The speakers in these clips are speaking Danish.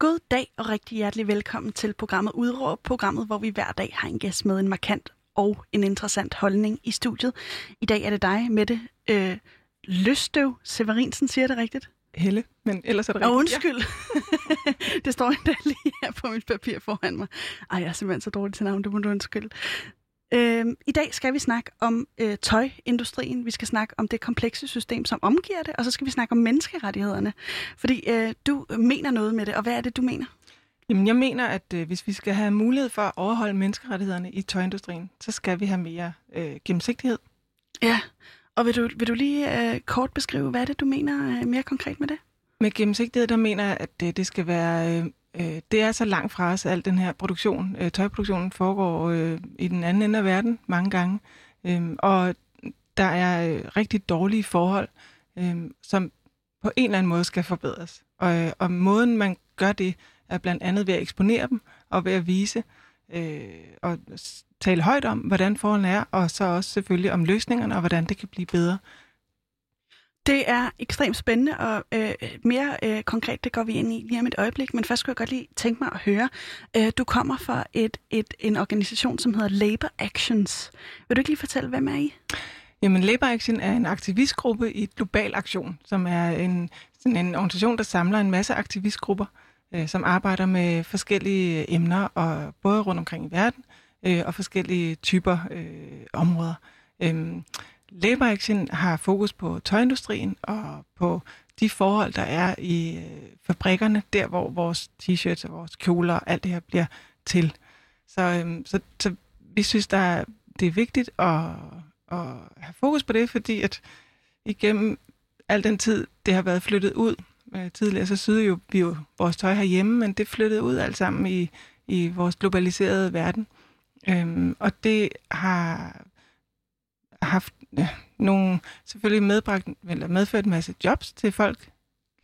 God dag og rigtig hjertelig velkommen til programmet Udråb, programmet, hvor vi hver dag har en gæst med en markant og en interessant holdning i studiet. I dag er det dig, Mette øh, Løstøv Severinsen, siger det rigtigt? Helle, men ellers er det rigtigt. Og undskyld. Ja. det står endda lige her på mit papir foran mig. Ej, jeg er simpelthen så dårlig til navn, det må du undskylde. Øh, I dag skal vi snakke om øh, tøjindustrien. Vi skal snakke om det komplekse system, som omgiver det, og så skal vi snakke om menneskerettighederne. Fordi øh, du mener noget med det, og hvad er det, du mener? Jamen, jeg mener, at øh, hvis vi skal have mulighed for at overholde menneskerettighederne i tøjindustrien, så skal vi have mere øh, gennemsigtighed. Ja, og vil du, vil du lige øh, kort beskrive, hvad er det, du mener øh, mere konkret med det? Med gennemsigtighed, der mener jeg, at det, det skal være... Øh, øh, det er så langt fra os, al den her produktion. Øh, tøjproduktionen foregår øh, i den anden ende af verden mange gange. Øh, og der er øh, rigtig dårlige forhold, øh, som på en eller anden måde skal forbedres. Og, øh, og måden, man gør det, er blandt andet ved at eksponere dem og ved at vise øh, og tale højt om, hvordan forholdene er, og så også selvfølgelig om løsningerne og hvordan det kan blive bedre. Det er ekstremt spændende, og øh, mere øh, konkret, det går vi ind i lige om et øjeblik, men først skulle jeg godt lige tænke mig at høre. Øh, du kommer fra et, et, en organisation, som hedder Labor Actions. Vil du ikke lige fortælle, hvem er I? Jamen, Labor Action er en aktivistgruppe i Global Aktion, som er en, sådan en organisation, der samler en masse aktivistgrupper, øh, som arbejder med forskellige øh, emner, og både rundt omkring i verden, øh, og forskellige typer øh, områder. Øh, Labor Action har fokus på tøjindustrien og på de forhold, der er i øh, fabrikkerne, der hvor vores t-shirts og vores kjoler og alt det her bliver til. Så, øhm, så, så vi synes, der er, det er vigtigt at, at have fokus på det, fordi at igennem al den tid, det har været flyttet ud, øh, tidligere så syede jo vi jo vores tøj herhjemme, men det flyttede ud alt sammen i, i vores globaliserede verden. Øhm, og det har haft nogle, selvfølgelig medbragt, eller medført en masse jobs til folk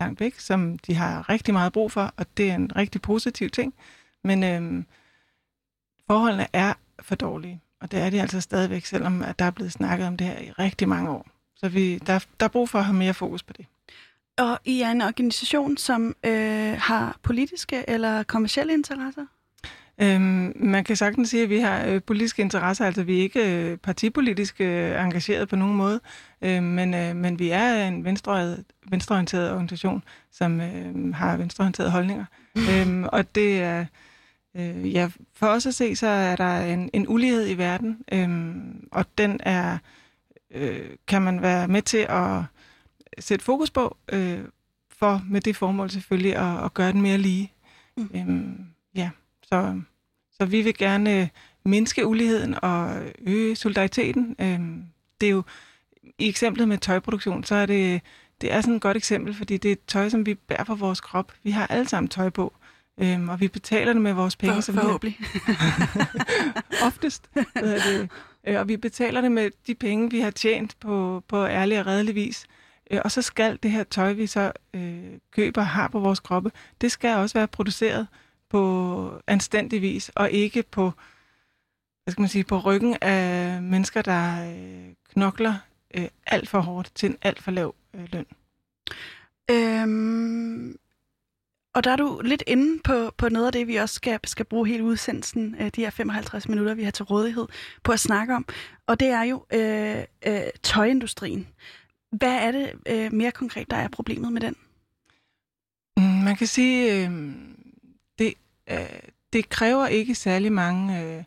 langt væk, som de har rigtig meget brug for, og det er en rigtig positiv ting. Men øhm, forholdene er for dårlige, og det er de altså stadigvæk, selvom at der er blevet snakket om det her i rigtig mange år. Så vi, der, der er brug for at have mere fokus på det. Og I er en organisation, som øh, har politiske eller kommersielle interesser? Øhm, man kan sagtens sige, at vi har øh, politiske interesser, altså vi er ikke øh, partipolitisk øh, engageret på nogen måde, øh, men, øh, men vi er en venstreorienteret organisation, som øh, har venstreorienterede holdninger. øhm, og det er, øh, ja, for os at se, så er der en, en ulighed i verden, øh, og den er, øh, kan man være med til at sætte fokus på, øh, for med det formål selvfølgelig at, at gøre den mere lige. Mm. Øhm, ja. Så, så vi vil gerne mindske uligheden og øge solidariteten. Øhm, det er jo i eksemplet med tøjproduktion, så er det, det er sådan et godt eksempel, fordi det er tøj, som vi bærer på vores krop. Vi har alle sammen tøj på, øhm, og vi betaler det med vores penge. For, som forhåbentlig. Oftest. det. Øh, og vi betaler det med de penge, vi har tjent på, på ærlig og redelig vis. Øh, og så skal det her tøj, vi så øh, køber har på vores kroppe, det skal også være produceret på anstændig vis, og ikke på, hvad skal man sige, på ryggen af mennesker, der øh, knokler øh, alt for hårdt til en alt for lav øh, løn. Øhm, og der er du lidt inde på, på noget af det, vi også skal, skal bruge hele udsendelsen, øh, de her 55 minutter, vi har til rådighed, på at snakke om. Og det er jo øh, øh, tøjindustrien. Hvad er det øh, mere konkret, der er problemet med den? Mm, man kan sige, øh, øh, det kræver ikke særlig mange øh,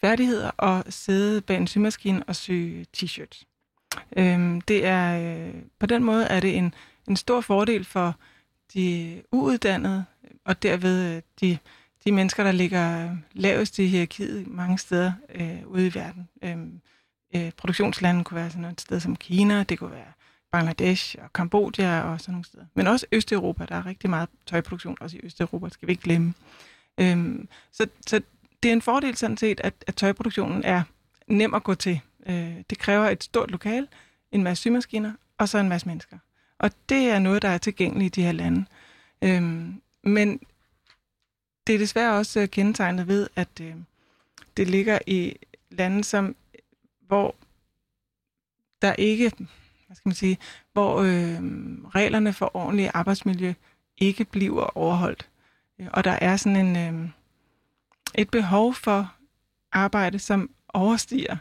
færdigheder at sidde bag en symaskine og sy t-shirts. Øh, det er, øh, på den måde er det en, en stor fordel for de uuddannede, og derved øh, de, de mennesker, der ligger lavest i hierarkiet mange steder øh, ude i verden. Øhm, øh, øh, produktionslandet kunne være sådan et sted som Kina, det kunne være Bangladesh og Kambodja og sådan nogle steder. Men også Østeuropa, der er rigtig meget tøjproduktion også i Østeuropa, skal vi ikke glemme. Øhm, så, så det er en fordel sådan set, at, at tøjproduktionen er nem at gå til. Øh, det kræver et stort lokal, en masse symaskiner og så en masse mennesker. Og det er noget, der er tilgængeligt i de her lande. Øhm, men det er desværre også øh, kendetegnet ved, at øh, det ligger i lande, som, hvor der ikke hvad skal man sige, hvor øh, reglerne for ordentlig arbejdsmiljø ikke bliver overholdt. Og der er sådan en, øh, et behov for arbejde, som overstiger,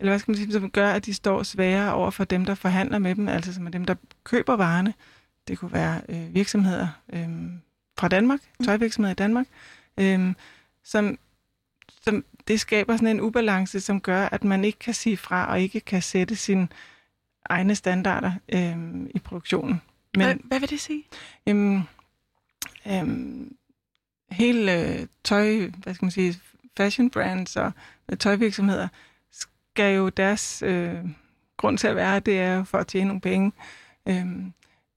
eller hvad skal man sige, som gør, at de står sværere over for dem, der forhandler med dem, altså som er dem, der køber varerne. Det kunne være øh, virksomheder øh, fra Danmark, mm. tøjvirksomheder i Danmark, øh, som, som det skaber sådan en ubalance, som gør, at man ikke kan sige fra og ikke kan sætte sine egne standarder øh, i produktionen. Men, hvad, hvad vil det sige? Øh, øh, hele øh, tøj, hvad skal man sige, fashion brands og øh, tøjvirksomheder skal jo deres øh, grund til at være, det er for at tjene nogle penge. Øh,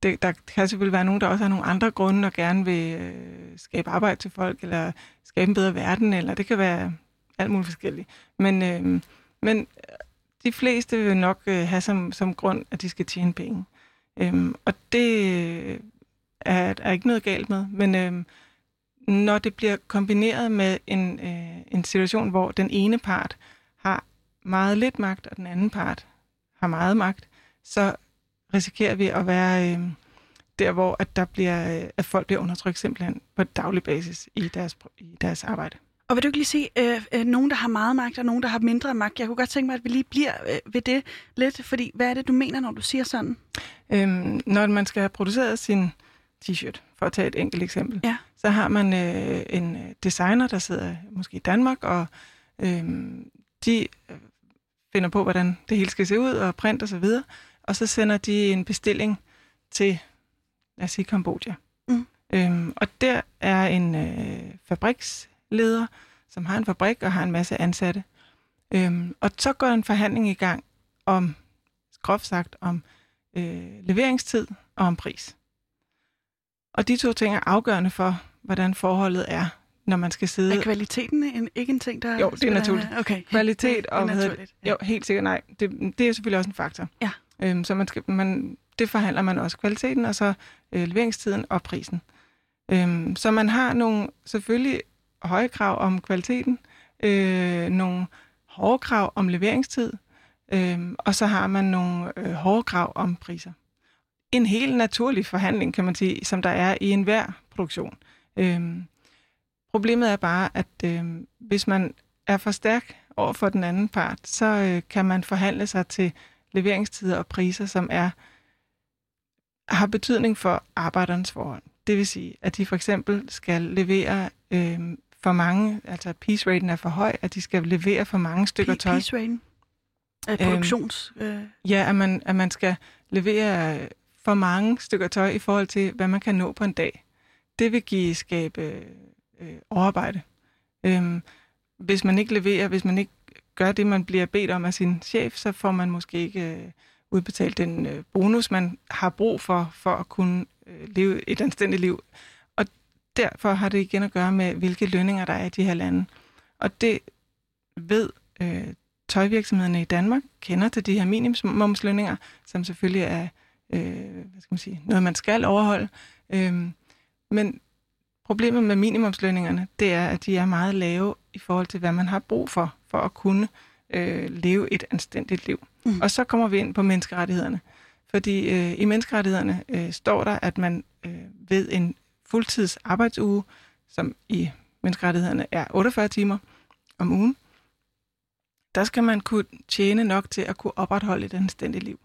det, der kan selvfølgelig være nogen, der også har nogle andre grunde og gerne vil øh, skabe arbejde til folk, eller skabe en bedre verden, eller det kan være alt muligt forskelligt. Men, øhm, øh, men de fleste vil nok øh, have som, som grund, at de skal tjene penge. Øh, og det øh, er, er ikke noget galt med, men øh, når det bliver kombineret med en, øh, en situation, hvor den ene part har meget lidt magt, og den anden part har meget magt, så risikerer vi at være øh, der, hvor at der bliver, øh, at folk bliver undertrykt simpelthen på daglig basis i deres, i deres arbejde. Og vil du ikke lige sige, øh, øh, nogen, der har meget magt, og nogen, der har mindre magt? Jeg kunne godt tænke mig, at vi lige bliver øh, ved det lidt, fordi hvad er det, du mener, når du siger sådan? Øhm, når man skal have produceret sin t-shirt, for at tage et enkelt eksempel, ja. Så har man øh, en designer, der sidder måske i Danmark, og øh, de finder på, hvordan det hele skal se ud, og print og så videre, og så sender de en bestilling til, lad os sige, Kambodja. Mm. Øhm, og der er en øh, fabriksleder, som har en fabrik og har en masse ansatte. Øhm, og så går en forhandling i gang om, groft sagt, om øh, leveringstid og om pris. Og de to ting er afgørende for, hvordan forholdet er, når man skal sidde... Er kvaliteten en, ikke en ting, der... Jo, det er naturligt. Okay. Kvalitet og... Det er naturligt. Ja. Jo, helt sikkert nej. Det, det er selvfølgelig også en faktor. Ja. Øhm, så man skal, man, det forhandler man også kvaliteten, og så øh, leveringstiden og prisen. Øhm, så man har nogle selvfølgelig høje krav om kvaliteten, øh, nogle hårde krav om leveringstid, øh, og så har man nogle øh, hårde krav om priser. En helt naturlig forhandling, kan man sige, som der er i enhver produktion. Øh, problemet er bare, at øh, hvis man er for stærk over for den anden part, så øh, kan man forhandle sig til leveringstider og priser, som er har betydning for arbejdernes forhold. Det vil sige, at de for eksempel skal levere øh, for mange, altså piece raten er for høj, at de skal levere for mange stykker tøj. Piece raten? Øh, produktions... Øh... Ja, at man, at man skal levere for mange stykker tøj i forhold til, hvad man kan nå på en dag. Det vil give skabe øh, overarbejde. Øhm, hvis man ikke leverer, hvis man ikke gør det, man bliver bedt om af sin chef, så får man måske ikke øh, udbetalt den øh, bonus, man har brug for, for at kunne øh, leve et anstændigt liv. Og derfor har det igen at gøre med, hvilke lønninger der er i de her lande. Og det ved øh, tøjvirksomhederne i Danmark, kender til de her minimumslønninger, som selvfølgelig er øh, hvad skal man sige, noget, man skal overholde. Øh, men problemet med minimumslønningerne, det er, at de er meget lave i forhold til, hvad man har brug for, for at kunne øh, leve et anstændigt liv. Mm. Og så kommer vi ind på menneskerettighederne. Fordi øh, i menneskerettighederne øh, står der, at man øh, ved en fuldtids arbejdsuge, som i menneskerettighederne er 48 timer om ugen, der skal man kunne tjene nok til at kunne opretholde et anstændigt liv.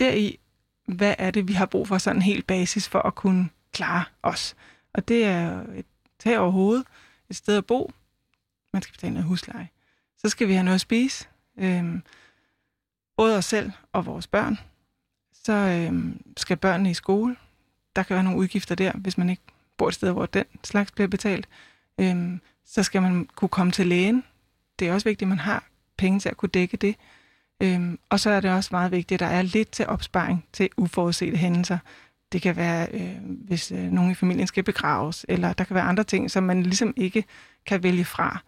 Deri, hvad er det, vi har brug for sådan helt basis for at kunne klare os? Og det er et tag over hovedet, et sted at bo, man skal betale noget husleje. Så skal vi have noget at spise, øhm, både os selv og vores børn. Så øhm, skal børnene i skole. Der kan være nogle udgifter der, hvis man ikke bor et sted, hvor den slags bliver betalt. Øhm, så skal man kunne komme til lægen. Det er også vigtigt, at man har penge til at kunne dække det. Øhm, og så er det også meget vigtigt, at der er lidt til opsparing til uforudsete hændelser. Det kan være, øh, hvis øh, nogen i familien skal begraves, eller der kan være andre ting, som man ligesom ikke kan vælge fra.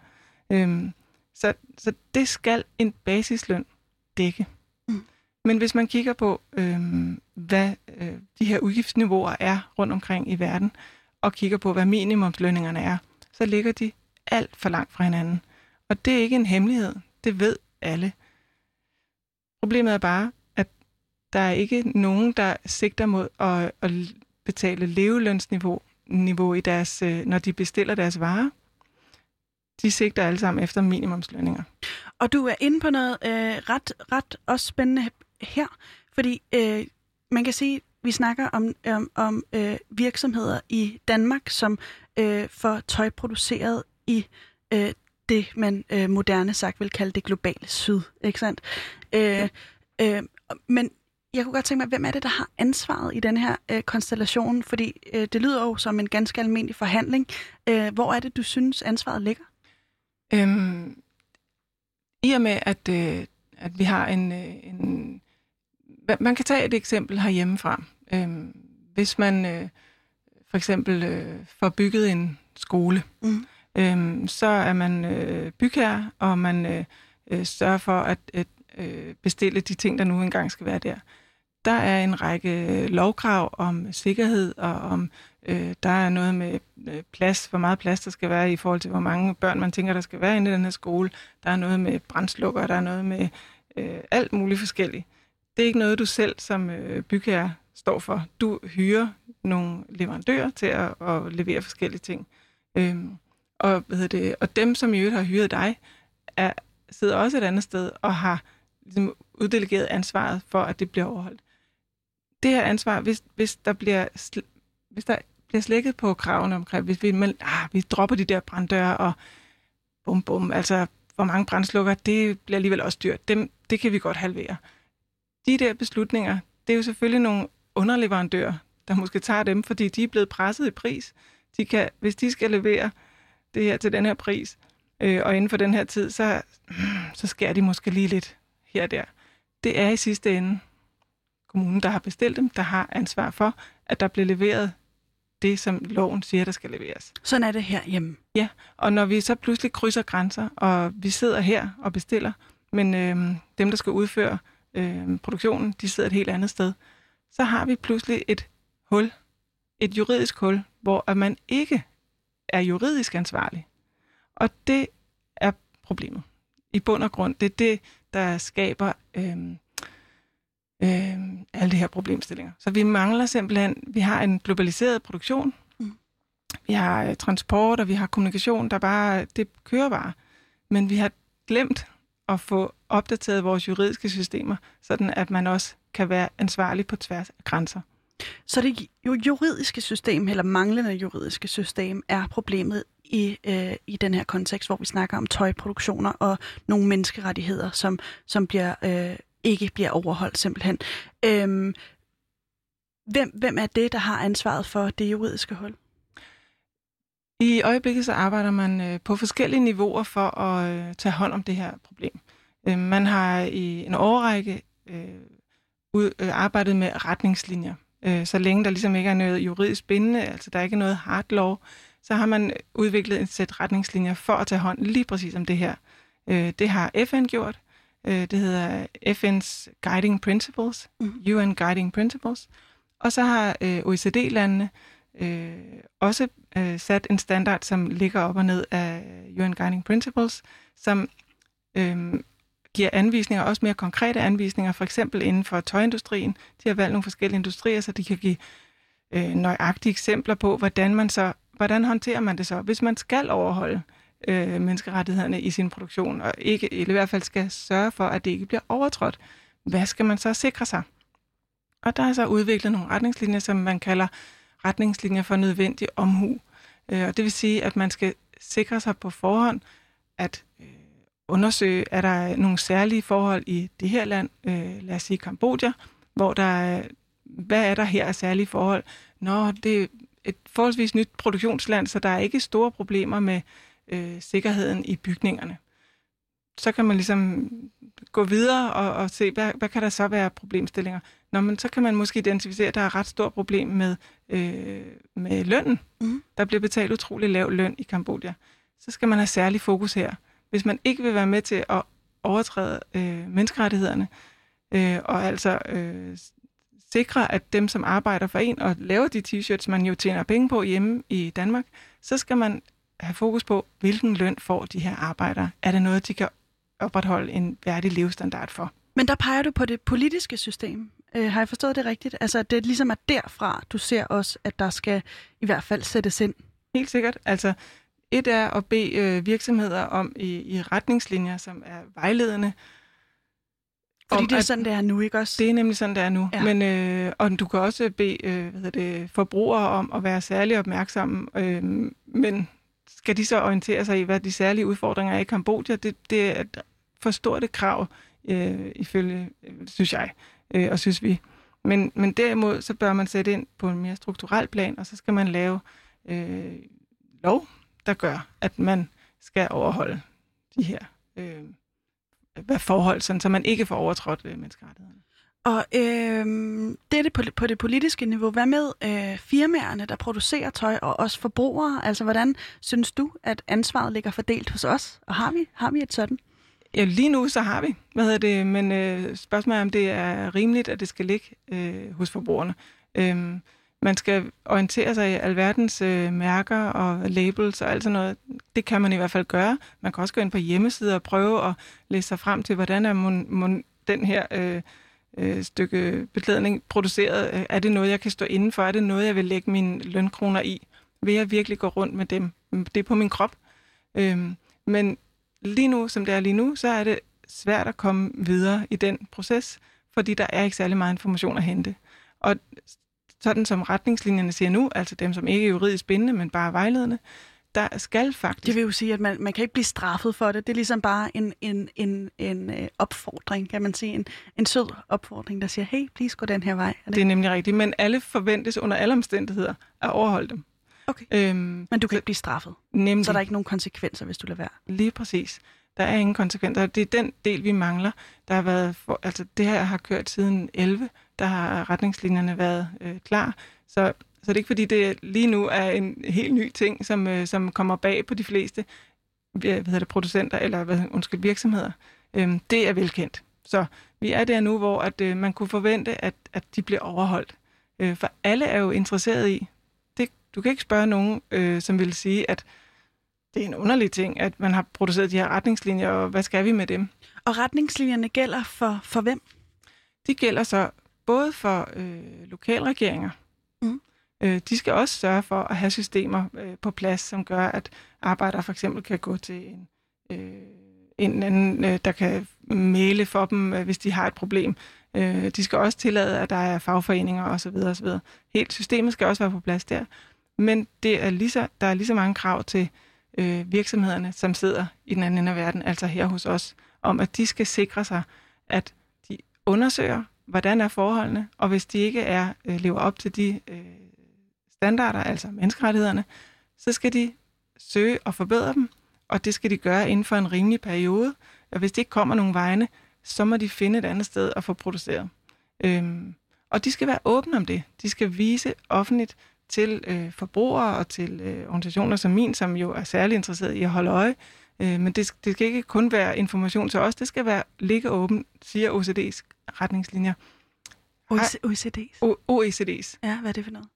Øhm, så, så det skal en basisløn dække. Mm. Men hvis man kigger på, øh, hvad øh, de her udgiftsniveauer er rundt omkring i verden, og kigger på, hvad minimumslønningerne er, så ligger de alt for langt fra hinanden. Og det er ikke en hemmelighed. Det ved alle. Problemet er bare, at der er ikke nogen, der sigter mod at, at betale levelønsniveau niveau i deres, øh, når de bestiller deres varer. De sigter alle sammen efter minimumslønninger. Og du er inde på noget øh, ret, ret også spændende her, fordi øh, man kan sige, vi snakker om, om, om øh, virksomheder i Danmark, som øh, får tøj produceret i øh, det, man øh, moderne sagt vil kalde det globale syd. Ikke sandt? Øh, øh, men jeg kunne godt tænke mig, hvem er det, der har ansvaret i den her øh, konstellation? Fordi øh, det lyder jo som en ganske almindelig forhandling. Øh, hvor er det, du synes, ansvaret ligger? Øhm, I og med, at, øh, at vi har en, øh, en... Man kan tage et eksempel herhjemmefra. Øhm, hvis man øh, for eksempel øh, får bygget en skole, mm øhm, så er man øh, bygherre, og man øh, øh, sørger for at, at øh, bestille de ting, der nu engang skal være der. Der er en række øh, lovkrav om sikkerhed og om øh, der er noget med øh, plads, hvor meget plads der skal være i forhold til, hvor mange børn man tænker, der skal være inde i den her skole. Der er noget med brændslukker, der er noget med øh, alt muligt forskelligt. Det er ikke noget, du selv som øh, bygherre står for. Du hyrer nogle leverandører til at, at levere forskellige ting. Øhm, og, hvad hedder det, og dem, som i øvrigt har hyret dig, er, sidder også et andet sted og har ligesom, uddelegeret ansvaret for, at det bliver overholdt. Det her ansvar, hvis, hvis der bliver hvis der bliver slækket på kravene omkring, hvis vi, men, ah, vi dropper de der branddøre og bum bum, altså hvor mange brændslukker, det bliver alligevel også dyrt. Dem, det kan vi godt halvere. De der beslutninger, det er jo selvfølgelig nogle underleverandører, der måske tager dem, fordi de er blevet presset i pris. De kan, hvis de skal levere det her til den her pris, øh, og inden for den her tid, så, så skærer de måske lige lidt her og der. Det er i sidste ende kommunen, der har bestilt dem, der har ansvar for, at der bliver leveret det, som loven siger, der skal leveres. Sådan er det her hjemme. Ja, og når vi så pludselig krydser grænser, og vi sidder her og bestiller, men øh, dem, der skal udføre øh, produktionen, de sidder et helt andet sted, så har vi pludselig et hul, et juridisk hul, hvor at man ikke er juridisk ansvarlig. Og det er problemet. I bund og grund, det er det, der skaber øh, øh, alle de her problemstillinger. Så vi mangler simpelthen, vi har en globaliseret produktion, mm. vi har øh, transport, og vi har kommunikation, der bare, det kører bare. Men vi har glemt at få opdateret vores juridiske systemer, sådan at man også kan være ansvarlig på tværs af grænser. Så det jo juridiske system, eller manglende juridiske system, er problemet i, øh, i den her kontekst, hvor vi snakker om tøjproduktioner og nogle menneskerettigheder, som, som bliver øh, ikke bliver overholdt simpelthen. Øhm, hvem, hvem er det, der har ansvaret for det juridiske hul? I øjeblikket så arbejder man øh, på forskellige niveauer for at øh, tage hånd om det her problem. Øh, man har i en årrække øh, ud, øh, arbejdet med retningslinjer. Øh, så længe der ligesom ikke er noget juridisk bindende, altså der er ikke noget hard law, så har man udviklet et sæt retningslinjer for at tage hånd lige præcis om det her. Øh, det har FN gjort, Øh, det hedder FN's Guiding Principles, mm. UN Guiding Principles. Og så har øh, OECD-landene øh, også øh, sat en standard, som ligger op og ned af UN Guiding Principles, som øh, giver anvisninger, også mere konkrete anvisninger, for eksempel inden for tøjindustrien. De har valgt nogle forskellige industrier, så de kan give øh, nøjagtige eksempler på, hvordan man så, hvordan håndterer man det så, hvis man skal overholde øh, menneskerettighederne i sin produktion, og ikke, eller i hvert fald skal sørge for, at det ikke bliver overtrådt. Hvad skal man så sikre sig? Og der er så udviklet nogle retningslinjer, som man kalder retningslinjer for nødvendig omhu. Øh, og det vil sige, at man skal sikre sig på forhånd, at øh, undersøge, er der nogle særlige forhold i det her land, øh, lad os sige Kambodja, hvor der er, hvad er der her af særlige forhold? Nå, det er et forholdsvis nyt produktionsland, så der er ikke store problemer med øh, sikkerheden i bygningerne. Så kan man ligesom gå videre og, og se, hvad, hvad kan der så være problemstillinger. Nå, men så kan man måske identificere, at der er et ret stort problem med, øh, med lønnen. Mm. Der bliver betalt utrolig lav løn i Kambodja. Så skal man have særlig fokus her. Hvis man ikke vil være med til at overtræde øh, menneskerettighederne, øh, og altså øh, sikre, at dem, som arbejder for en og laver de t-shirts, man jo tjener penge på hjemme i Danmark, så skal man have fokus på, hvilken løn får de her arbejdere. Er det noget, de kan opretholde en værdig levestandard for? Men der peger du på det politiske system. Øh, har jeg forstået det rigtigt? Altså, at det ligesom er derfra, du ser også, at der skal i hvert fald sættes ind. Helt sikkert. Altså, et er at bede øh, virksomheder om i, i retningslinjer, som er vejledende. Fordi om, det er at- sådan, det er nu, ikke også? Det er nemlig sådan, det er nu. Ja. Men, øh, og du kan også bede øh, hvad hedder det, forbrugere om at være særlig opmærksomme. Øh, men skal de så orientere sig i, hvad de særlige udfordringer er i Kambodja? Det, det er et for stort et krav, øh, ifølge, synes jeg, øh, og synes vi. Men, men derimod, så bør man sætte ind på en mere strukturel plan, og så skal man lave øh, lov, der gør, at man skal overholde de her øh, hvad forhold, sådan, så man ikke får overtrådt øh, menneskerettighederne. Og øh, det er det på, på det politiske niveau. Hvad med øh, firmaerne, der producerer tøj, og også forbrugere? Altså, hvordan synes du, at ansvaret ligger fordelt hos os? Og har vi, har vi et sådan? Ja, lige nu så har vi, hvad hedder det, men øh, spørgsmålet er, om det er rimeligt, at det skal ligge øh, hos forbrugerne. Øhm, man skal orientere sig i alverdens øh, mærker og labels og alt sådan noget. Det kan man i hvert fald gøre. Man kan også gå ind på hjemmesider og prøve at læse sig frem til, hvordan er mon, mon, den her øh, øh, stykke beklædning produceret. Øh, er det noget, jeg kan stå inden for? Er det noget, jeg vil lægge mine lønkroner i? Vil jeg virkelig gå rundt med dem? Det er på min krop. Øhm, men lige nu, som det er lige nu, så er det svært at komme videre i den proces, fordi der er ikke særlig meget information at hente. Og sådan som retningslinjerne siger nu, altså dem, som ikke er juridisk bindende, men bare vejledende, der skal faktisk... Det vil jo sige, at man, man kan ikke blive straffet for det. Det er ligesom bare en, en, en, en øh, opfordring, kan man sige. En, en sød opfordring, der siger, hey, please gå den her vej. Er det? Det er nemlig rigtigt, men alle forventes under alle omstændigheder at overholde dem. Okay. Øhm, Men du kan ikke blive straffet, nemlig, så er der ikke nogen konsekvenser, hvis du lader være. Lige præcis. Der er ingen konsekvenser. Det er den del, vi mangler. Der har været for, altså det her har kørt siden 11. Der har retningslinjerne været øh, klar. Så, så det er ikke fordi, det lige nu er en helt ny ting, som, øh, som kommer bag på de fleste hvad hedder det, producenter eller hvad, undskyld, virksomheder. Øhm, det er velkendt. Så vi er der nu, hvor at, øh, man kunne forvente, at, at de bliver overholdt. Øh, for alle er jo interesseret i. Det, du kan ikke spørge nogen, øh, som vil sige, at det er en underlig ting, at man har produceret de her retningslinjer, og hvad skal vi med dem? Og retningslinjerne gælder for, for hvem? De gælder så både for øh, lokalregeringer. Mm. Øh, de skal også sørge for at have systemer øh, på plads, som gør, at arbejdere for eksempel kan gå til en, øh, en anden, øh, der kan male for dem, øh, hvis de har et problem. Øh, de skal også tillade, at der er fagforeninger osv. osv. Helt systemet skal også være på plads der. Men det er lige så, der er lige så mange krav til øh, virksomhederne, som sidder i den anden ende af verden, altså her hos os, om at de skal sikre sig, at de undersøger, hvordan er forholdene, og hvis de ikke er øh, lever op til de øh, standarder, altså menneskerettighederne, så skal de søge at forbedre dem, og det skal de gøre inden for en rimelig periode. Og hvis det ikke kommer nogen vegne, så må de finde et andet sted at få produceret. Øhm, og de skal være åbne om det. De skal vise offentligt til øh, forbrugere og til øh, organisationer som min, som jo er særlig interesseret i at holde øje. Øh, men det, det skal ikke kun være information til os, det skal være ligge åben, siger OECD's retningslinjer. OEC- OECD's? OECD's. Ja, hvad er det for noget?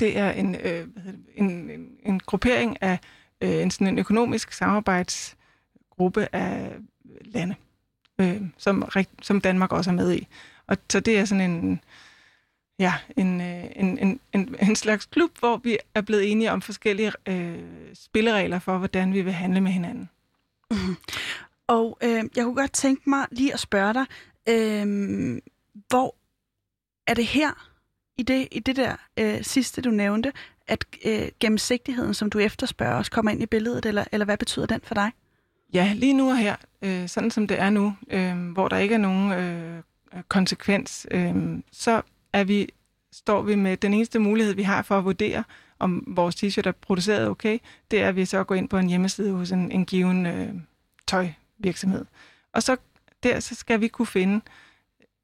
Det er en, øh, hvad hedder det, en, en, en gruppering af øh, en, sådan en økonomisk samarbejdsgruppe af lande, øh, som, som Danmark også er med i. Og så det er sådan en, ja, en, øh, en, en, en, en slags klub, hvor vi er blevet enige om forskellige øh, spilleregler for, hvordan vi vil handle med hinanden. Og øh, jeg kunne godt tænke mig lige at spørge dig, øh, hvor er det her, i det, i det der øh, sidste, du nævnte, at øh, gennemsigtigheden, som du efterspørger, også kommer ind i billedet, eller, eller hvad betyder den for dig? Ja, lige nu og her, øh, sådan som det er nu, øh, hvor der ikke er nogen øh, konsekvens, øh, så er vi, står vi med den eneste mulighed, vi har for at vurdere, om vores t-shirt er produceret okay, det er, at vi så går ind på en hjemmeside hos en, en given øh, tøjvirksomhed. Og så der så skal vi kunne finde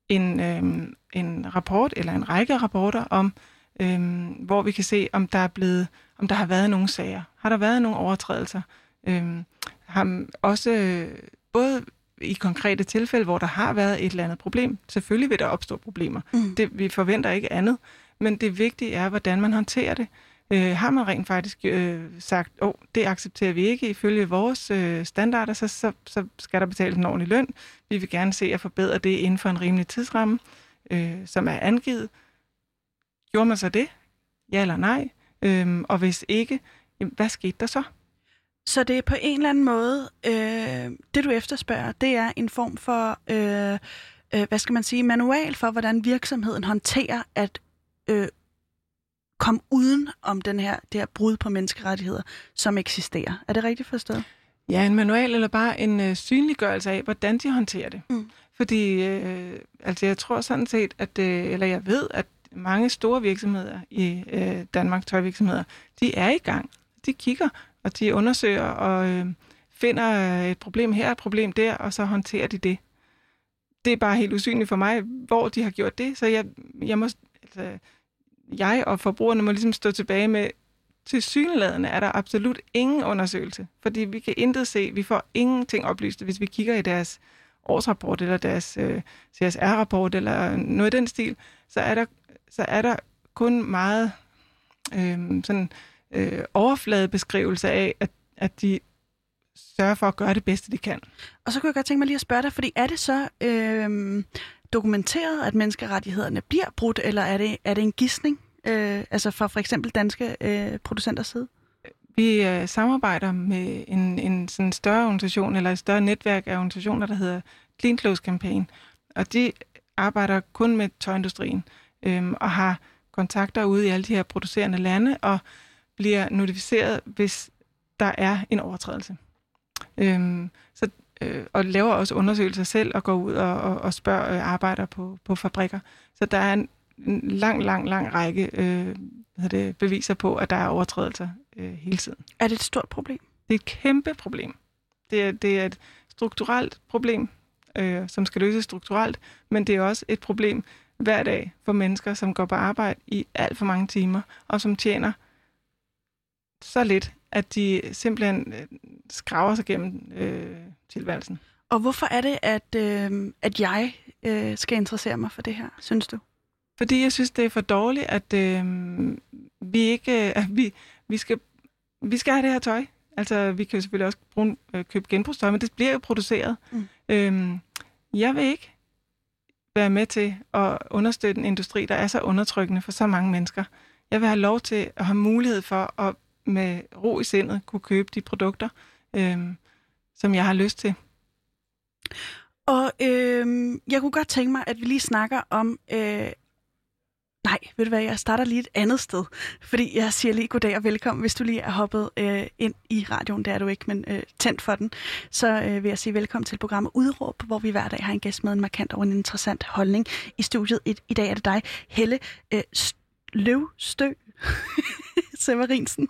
en, øh, en rapport eller en række rapporter om, øh, hvor vi kan se, om der er blevet, om der har været nogle sager. Har der været nogle overtrædelser? Øh, har også øh, både i konkrete tilfælde, hvor der har været et eller andet problem. Selvfølgelig vil der opstå problemer. Mm. Det, vi forventer ikke andet. Men det vigtige er, hvordan man håndterer det. Øh, har man rent faktisk øh, sagt, åh, oh, det accepterer vi ikke ifølge vores øh, standarder, så, så, så skal der betales en ordentlig løn. Vi vil gerne se at forbedre det inden for en rimelig tidsramme. øh, som er angivet. Gjorde man så det? Ja eller nej? Øhm, og hvis ikke, jamen, hvad skete der så? Så det er på en eller anden måde, øh, det du efterspørger, det er en form for, øh, øh, hvad skal man sige, manual for, hvordan virksomheden håndterer at øh, komme uden om den her, det her brud på menneskerettigheder, som eksisterer. Er det rigtigt forstået? Ja, en manual eller bare en øh, synliggørelse af, hvordan de håndterer det. Mm. Fordi øh, altså jeg tror sådan set, at, øh, eller jeg ved, at mange store virksomheder i øh, Danmark, tøjvirksomheder, de er i gang. De kigger, og de undersøger og øh, finder et problem her, et problem der, og så håndterer de det. Det er bare helt usynligt for mig, hvor de har gjort det, så jeg, jeg må, altså, jeg og forbrugerne må ligesom stå tilbage med, til synlædende er der absolut ingen undersøgelse, fordi vi kan intet se, vi får ingenting oplyst, hvis vi kigger i deres årsrapport eller deres øh, CSR-rapport eller noget i den stil, så er der, så er der kun meget øh, sådan øh, overfladebeskrivelse af, at, at de sørger for at gøre det bedste, de kan. Og så kunne jeg godt tænke mig lige at spørge dig, fordi er det så øh, dokumenteret, at menneskerettighederne bliver brudt, eller er det, er det en gissning, øh, altså fra for eksempel danske øh, producenters side? Vi øh, samarbejder med en, en sådan større organisation, eller et større netværk af organisationer, der hedder Clean Clothes Campaign. Og de arbejder kun med tøjindustrien, øh, og har kontakter ude i alle de her producerende lande, og bliver notificeret, hvis der er en overtrædelse. Øhm, så, øh, og laver også undersøgelser selv og går ud og, og, og spørger øh, arbejder på, på fabrikker. Så der er en, en lang, lang, lang række øh, hvad det, beviser på, at der er overtrædelser øh, hele tiden. Er det et stort problem? Det er et kæmpe problem. Det er, det er et strukturelt problem, øh, som skal løses strukturelt, men det er også et problem hver dag for mennesker, som går på arbejde i alt for mange timer, og som tjener så lidt, at de simpelthen øh, skraver sig gennem øh, tilværelsen. Og hvorfor er det, at, øh, at jeg øh, skal interessere mig for det her, synes du? Fordi jeg synes, det er for dårligt, at øh, vi ikke... Øh, at vi, vi, skal, vi skal have det her tøj. Altså, vi kan jo selvfølgelig også bruge, øh, købe genbrugstøj, men det bliver jo produceret. Mm. Øh, jeg vil ikke være med til at understøtte en industri, der er så undertrykkende for så mange mennesker. Jeg vil have lov til at have mulighed for at med ro i sindet kunne købe de produkter, øh, som jeg har lyst til. Og øh, jeg kunne godt tænke mig, at vi lige snakker om... Øh, nej, ved du hvad, jeg starter lige et andet sted. Fordi jeg siger lige goddag og velkommen, hvis du lige er hoppet øh, ind i radioen. Det er du ikke, men øh, tændt for den. Så øh, vil jeg sige velkommen til programmet Udråb, hvor vi hver dag har en gæst med en markant og en interessant holdning. I studiet i, i dag er det dig, Helle øh, Løvstø. Severinsen.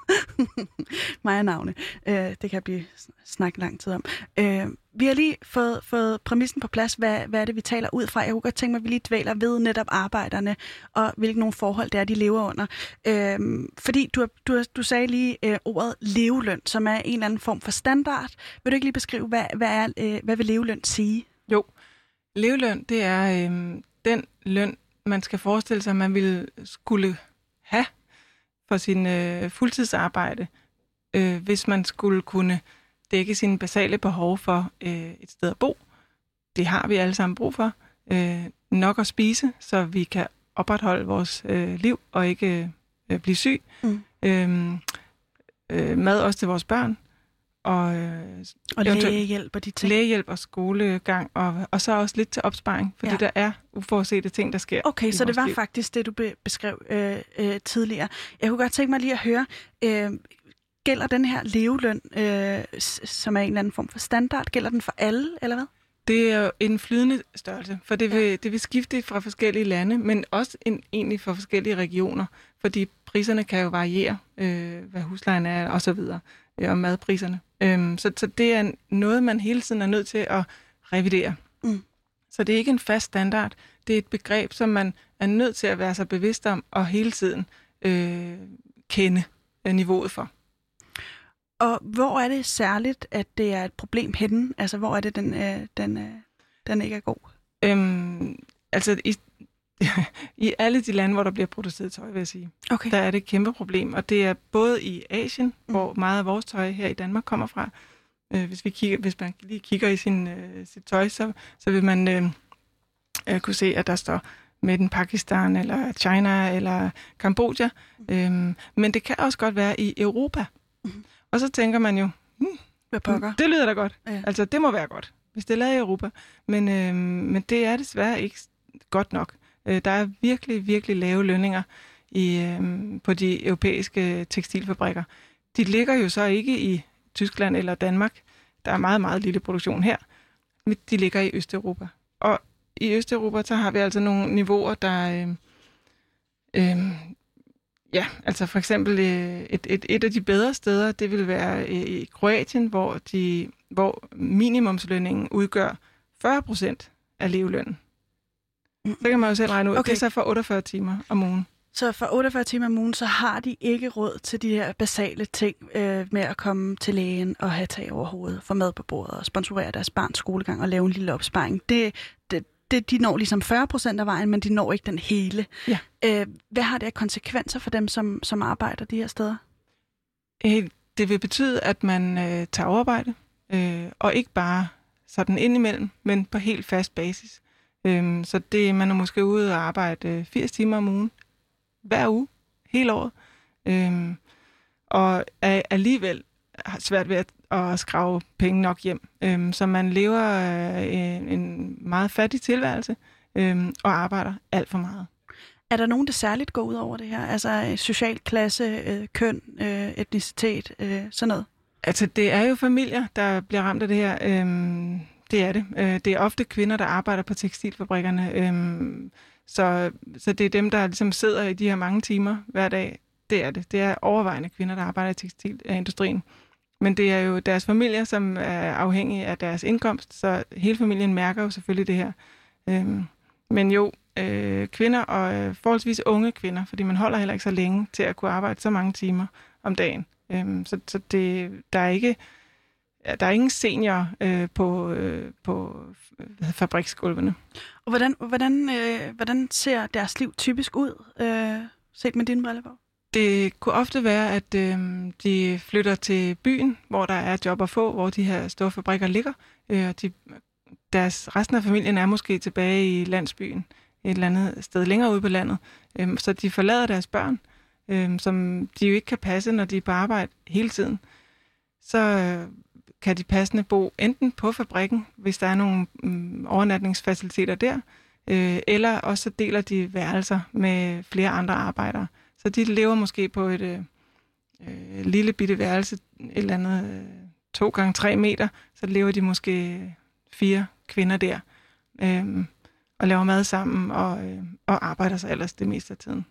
Mig er navne. Øh, det kan blive snakket lang tid om. Øh, vi har lige fået, fået præmissen på plads. Hvad, hvad er det, vi taler ud fra? Jeg kunne godt tænke mig, at vi lige dvæler ved netop arbejderne, og hvilke nogle forhold det er, de lever under. Øh, fordi du, du, du sagde lige øh, ordet leveløn, som er en eller anden form for standard. Vil du ikke lige beskrive, hvad, hvad, er, øh, hvad vil leveløn sige? Jo, leveløn, det er øh, den løn, man skal forestille sig, man ville skulle have for sin øh, fuldtidsarbejde, øh, hvis man skulle kunne dække sine basale behov for øh, et sted at bo. Det har vi alle sammen brug for. Øh, nok at spise, så vi kan opretholde vores øh, liv og ikke øh, blive syg. Mm. Øh, øh, mad også til vores børn. Og, øh, og lægehjælp og de ting. Lægehjælp og skolegang, og, og så også lidt til opsparing, fordi ja. der er uforudsete ting, der sker. Okay, så det var liv. faktisk det, du be- beskrev øh, øh, tidligere. Jeg kunne godt tænke mig lige at høre, øh, gælder den her leveløn, øh, som er en eller anden form for standard, gælder den for alle, eller hvad? Det er jo en flydende størrelse, for det vil, ja. det vil skifte fra forskellige lande, men også en, egentlig fra forskellige regioner, fordi priserne kan jo variere, øh, hvad huslejen er og så videre, øh, og madpriserne. Øhm, så, så det er noget, man hele tiden er nødt til at revidere. Mm. Så det er ikke en fast standard. Det er et begreb, som man er nødt til at være sig bevidst om og hele tiden øh, kende øh, niveauet for. Og hvor er det særligt, at det er et problem henne? Altså, hvor er det, den, øh, den, øh, den ikke er god? Øhm, altså, i, i alle de lande, hvor der bliver produceret tøj, vil jeg sige, okay. der er det et kæmpe problem. Og det er både i Asien, mm. hvor meget af vores tøj her i Danmark kommer fra. Øh, hvis, vi kigger, hvis man lige kigger i sin, øh, sit tøj, så, så vil man øh, øh, kunne se, at der står med den Pakistan, eller China, eller Kambodja. Øhm, men det kan også godt være i Europa. Mhm. Og så tænker man jo, hmm, Hvad pokker? det lyder da godt. Ja. Altså, det må være godt, hvis det er lavet i Europa. Men, øhm, men det er desværre ikke godt nok. Øh, der er virkelig, virkelig lave lønninger i, øhm, på de europæiske tekstilfabrikker. De ligger jo så ikke i Tyskland eller Danmark. Der er meget, meget lille produktion her. Men de ligger i Østeuropa. Og i Østeuropa, så har vi altså nogle niveauer, der... Øh, øh, ja, altså for eksempel øh, et, et, et af de bedre steder, det vil være øh, i Kroatien, hvor, de, hvor minimumslønningen udgør 40 procent af levelønnen. Så kan man jo selv regne ud. Okay. Det er så for 48 timer om ugen. Så for 48 timer om ugen, så har de ikke råd til de her basale ting øh, med at komme til lægen og have tag over hovedet, få mad på bordet og sponsorere deres barns skolegang og lave en lille opsparing. Det, det, det, de når ligesom 40 procent af vejen, men de når ikke den hele. Ja. Øh, hvad har det af konsekvenser for dem, som, som arbejder de her steder? Øh, Det vil betyde, at man øh, tager overarbejde, øh, og ikke bare sådan indimellem, men på helt fast basis. Øhm, så det man er måske ude og arbejde øh, 80 timer om ugen, hver uge, hele året, øhm, og er alligevel har svært ved at, at skrave penge nok hjem. Øhm, så man lever øh, en, en meget fattig tilværelse øhm, og arbejder alt for meget. Er der nogen, der særligt går ud over det her? Altså øh, social klasse, øh, køn, øh, etnicitet, øh, sådan noget? Altså, det er jo familier, der bliver ramt af det her. Øhm, det er det. Øh, det er ofte kvinder, der arbejder på tekstilfabrikkerne. Øhm, så, så det er dem, der ligesom sidder i de her mange timer hver dag. Det er det. Det er overvejende kvinder, der arbejder i tekstilindustrien. Øh, men det er jo deres familier, som er afhængige af deres indkomst, så hele familien mærker jo selvfølgelig det her. Øhm, men jo, øh, kvinder og øh, forholdsvis unge kvinder, fordi man holder heller ikke så længe til at kunne arbejde så mange timer om dagen. Øhm, så så det, der er ikke der er ingen senior øh, på, øh, på hvad fabriksgulvene. Og hvordan, hvordan, øh, hvordan ser deres liv typisk ud, øh, set med dine briller på? Det kunne ofte være, at øh, de flytter til byen, hvor der er job at få, hvor de her store fabrikker ligger. Øh, og de, deres, resten af familien er måske tilbage i landsbyen, et eller andet sted længere ude på landet. Øh, så de forlader deres børn, øh, som de jo ikke kan passe, når de er på arbejde hele tiden. Så øh, kan de passende bo enten på fabrikken, hvis der er nogle mm, overnatningsfaciliteter der, øh, eller også deler de værelser med flere andre arbejdere. Så de lever måske på et øh, øh, lille bitte værelse, et eller andet øh, to gange tre meter, så lever de måske fire kvinder der, øh, og laver mad sammen og, øh, og arbejder sig ellers det meste af tiden.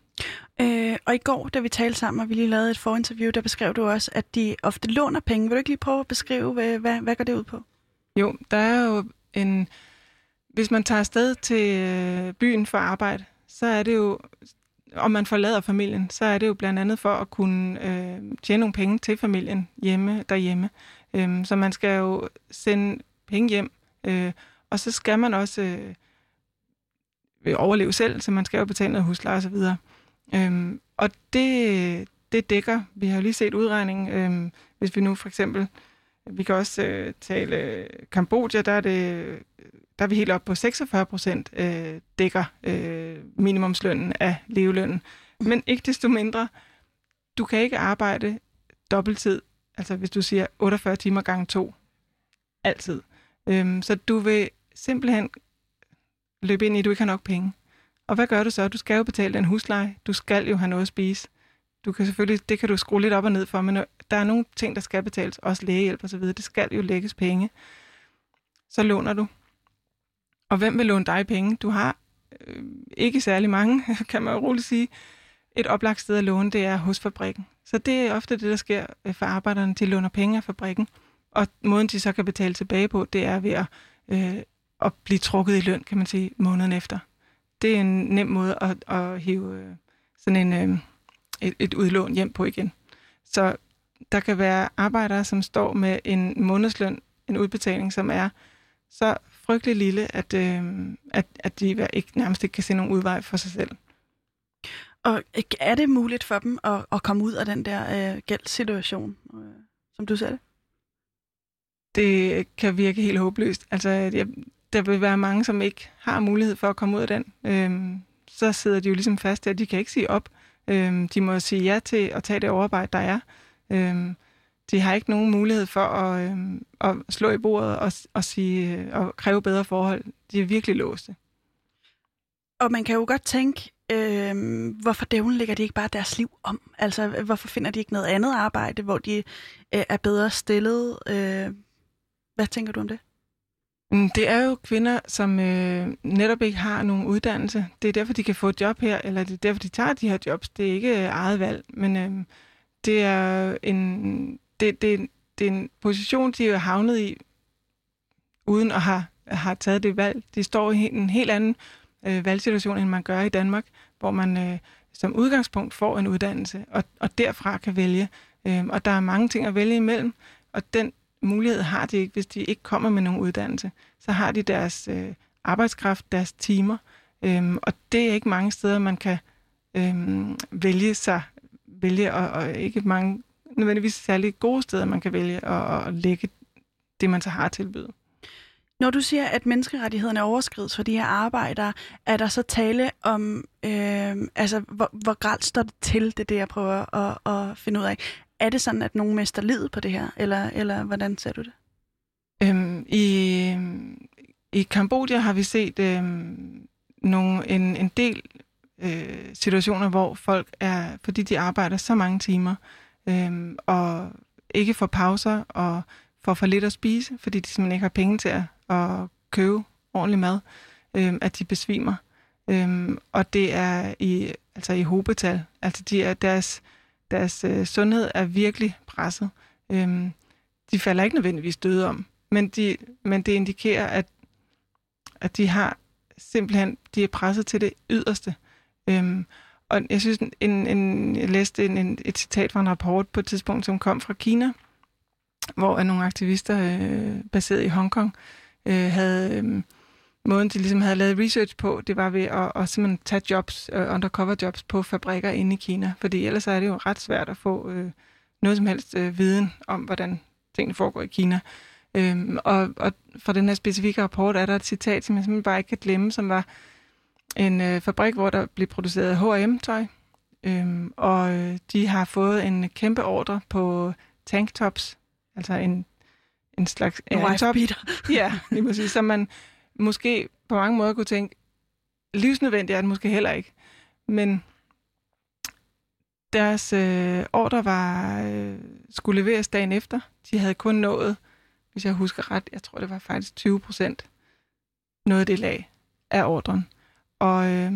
Øh, og i går, da vi talte sammen, og vi lige lavede et forinterview, der beskrev du også, at de ofte låner penge. Vil du ikke lige prøve at beskrive, hvad, hvad, hvad går det ud på? Jo, der er jo en... Hvis man tager afsted til øh, byen for arbejde, så er det jo, om man forlader familien, så er det jo blandt andet for at kunne øh, tjene nogle penge til familien hjemme derhjemme. Øhm, så man skal jo sende penge hjem, øh, og så skal man også øh, overleve selv, så man skal jo betale noget husleje osv. Øhm, og det, det dækker, vi har jo lige set udregningen, øhm, hvis vi nu for eksempel, vi kan også øh, tale øh, Kambodja, der er, det, der er vi helt op på 46 procent øh, dækker øh, minimumslønnen af levelønnen. Men ikke desto mindre, du kan ikke arbejde dobbelttid, altså hvis du siger 48 timer gange to, altid. Øhm, så du vil simpelthen løbe ind i, at du ikke har nok penge. Og hvad gør du så? Du skal jo betale den husleje. Du skal jo have noget at spise. Du kan selvfølgelig, det kan du skrue lidt op og ned for, men øh, der er nogle ting, der skal betales, også lægehjælp og så videre. Det skal jo lægges penge. Så låner du. Og hvem vil låne dig penge? Du har øh, ikke særlig mange, kan man jo roligt sige. Et oplagt sted at låne, det er hos fabrikken. Så det er ofte det, der sker øh, for arbejderne. De låner penge af fabrikken. Og måden, de så kan betale tilbage på, det er ved at, øh, at blive trukket i løn, kan man sige, måneden efter det er en nem måde at, at hive øh, sådan en, øh, et, et udlån hjem på igen. Så der kan være arbejdere, som står med en månedsløn, en udbetaling, som er så frygtelig lille, at, øh, at, at de ikke, nærmest ikke kan se nogen udvej for sig selv. Og er det muligt for dem at, at komme ud af den der øh, gældssituation, øh, som du ser det? Det kan virke helt håbløst. Altså, jeg, der vil være mange, som ikke har mulighed for at komme ud af den. Øhm, så sidder de jo ligesom fast der. De kan ikke sige op. Øhm, de må sige ja til at tage det overarbejde, der er. Øhm, de har ikke nogen mulighed for at, øhm, at slå i bordet og, og, sige, øh, og kræve bedre forhold. De er virkelig låste. Og man kan jo godt tænke, øh, hvorfor dævlen lægger de ikke bare deres liv om? Altså, hvorfor finder de ikke noget andet arbejde, hvor de øh, er bedre stillet? Øh, hvad tænker du om det? Mm, det er jo kvinder, som øh, netop ikke har nogen uddannelse. Det er derfor, de kan få et job her, eller det er derfor, de tager de her jobs. Det er ikke øh, eget valg, men øh, det er en det, det, det er en position, de er havnet i, uden at have, have taget det valg. De står i en helt anden øh, valgsituation, end man gør i Danmark, hvor man øh, som udgangspunkt får en uddannelse, og, og derfra kan vælge. Øh, og der er mange ting at vælge imellem, og den mulighed har de ikke, hvis de ikke kommer med nogen uddannelse. Så har de deres øh, arbejdskraft, deres timer, øhm, og det er ikke mange steder, man kan øhm, vælge sig, vælge, og, og ikke mange nødvendigvis særlig gode steder, man kan vælge at, at lægge det, man så har tilbydet. Når du siger, at menneskerettighederne overskrides for de her arbejdere, er der så tale om, øh, altså hvor, hvor grælt står det til, det det, jeg prøver at, at finde ud af. Er det sådan, at nogen mister livet på det her, eller, eller hvordan ser du det? Øhm, i, I Kambodja har vi set øhm, nogle, en, en del øh, situationer, hvor folk er, fordi de arbejder så mange timer, øhm, og ikke får pauser og får for lidt at spise, fordi de simpelthen ikke har penge til at, at købe ordentlig mad, øhm, at de besvimer. Øhm, og det er i, altså i hobetal. Altså de er, deres, deres øh, sundhed er virkelig presset. Øhm, de falder ikke nødvendigvis døde om, men, de, men det indikerer, at, at de har simpelthen, de er presset til det yderste. Øhm, og jeg synes, en, en, jeg læste en, en, et citat fra en rapport på et tidspunkt, som kom fra Kina, hvor nogle aktivister øh, baseret i Hongkong øh, havde... Øh, måden, de ligesom havde lavet research på, det var ved at, at simpelthen tage jobs, uh, undercover jobs på fabrikker inde i Kina. Fordi ellers er det jo ret svært at få uh, noget som helst uh, viden om, hvordan tingene foregår i Kina. Um, og, og fra den her specifikke rapport er der et citat, som jeg simpelthen bare ikke kan glemme, som var, en øh, fabrik, hvor der bliver produceret H&M-tøj, øhm, og øh, de har fået en kæmpe ordre på tanktops, altså en, en slags... En top. ja, lige præcis, som man måske på mange måder kunne tænke, livsnødvendigt er det måske heller ikke, men deres øh, ordre var, øh, skulle leveres dagen efter. De havde kun nået, hvis jeg husker ret, jeg tror det var faktisk 20 procent, noget det lag af ordren. Og øh,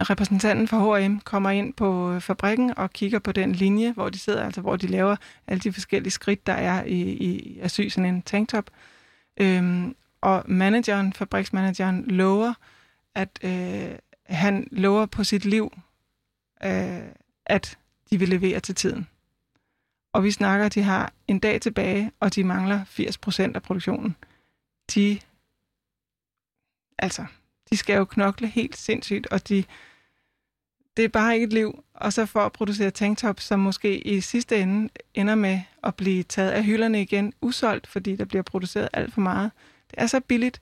repræsentanten for H&M kommer ind på øh, fabrikken og kigger på den linje, hvor de sidder, altså hvor de laver alle de forskellige skridt, der er i, i at sy sådan en tanktop. Øh, og manageren, fabriksmanageren, lover, at øh, han lover på sit liv, øh, at de vil levere til tiden. Og vi snakker, at de har en dag tilbage, og de mangler 80% af produktionen. De, altså, de skal jo knokle helt sindssygt, og de, det er bare ikke et liv. Og så for at producere tanktop, som måske i sidste ende ender med at blive taget af hylderne igen, usolgt, fordi der bliver produceret alt for meget. Det er så billigt.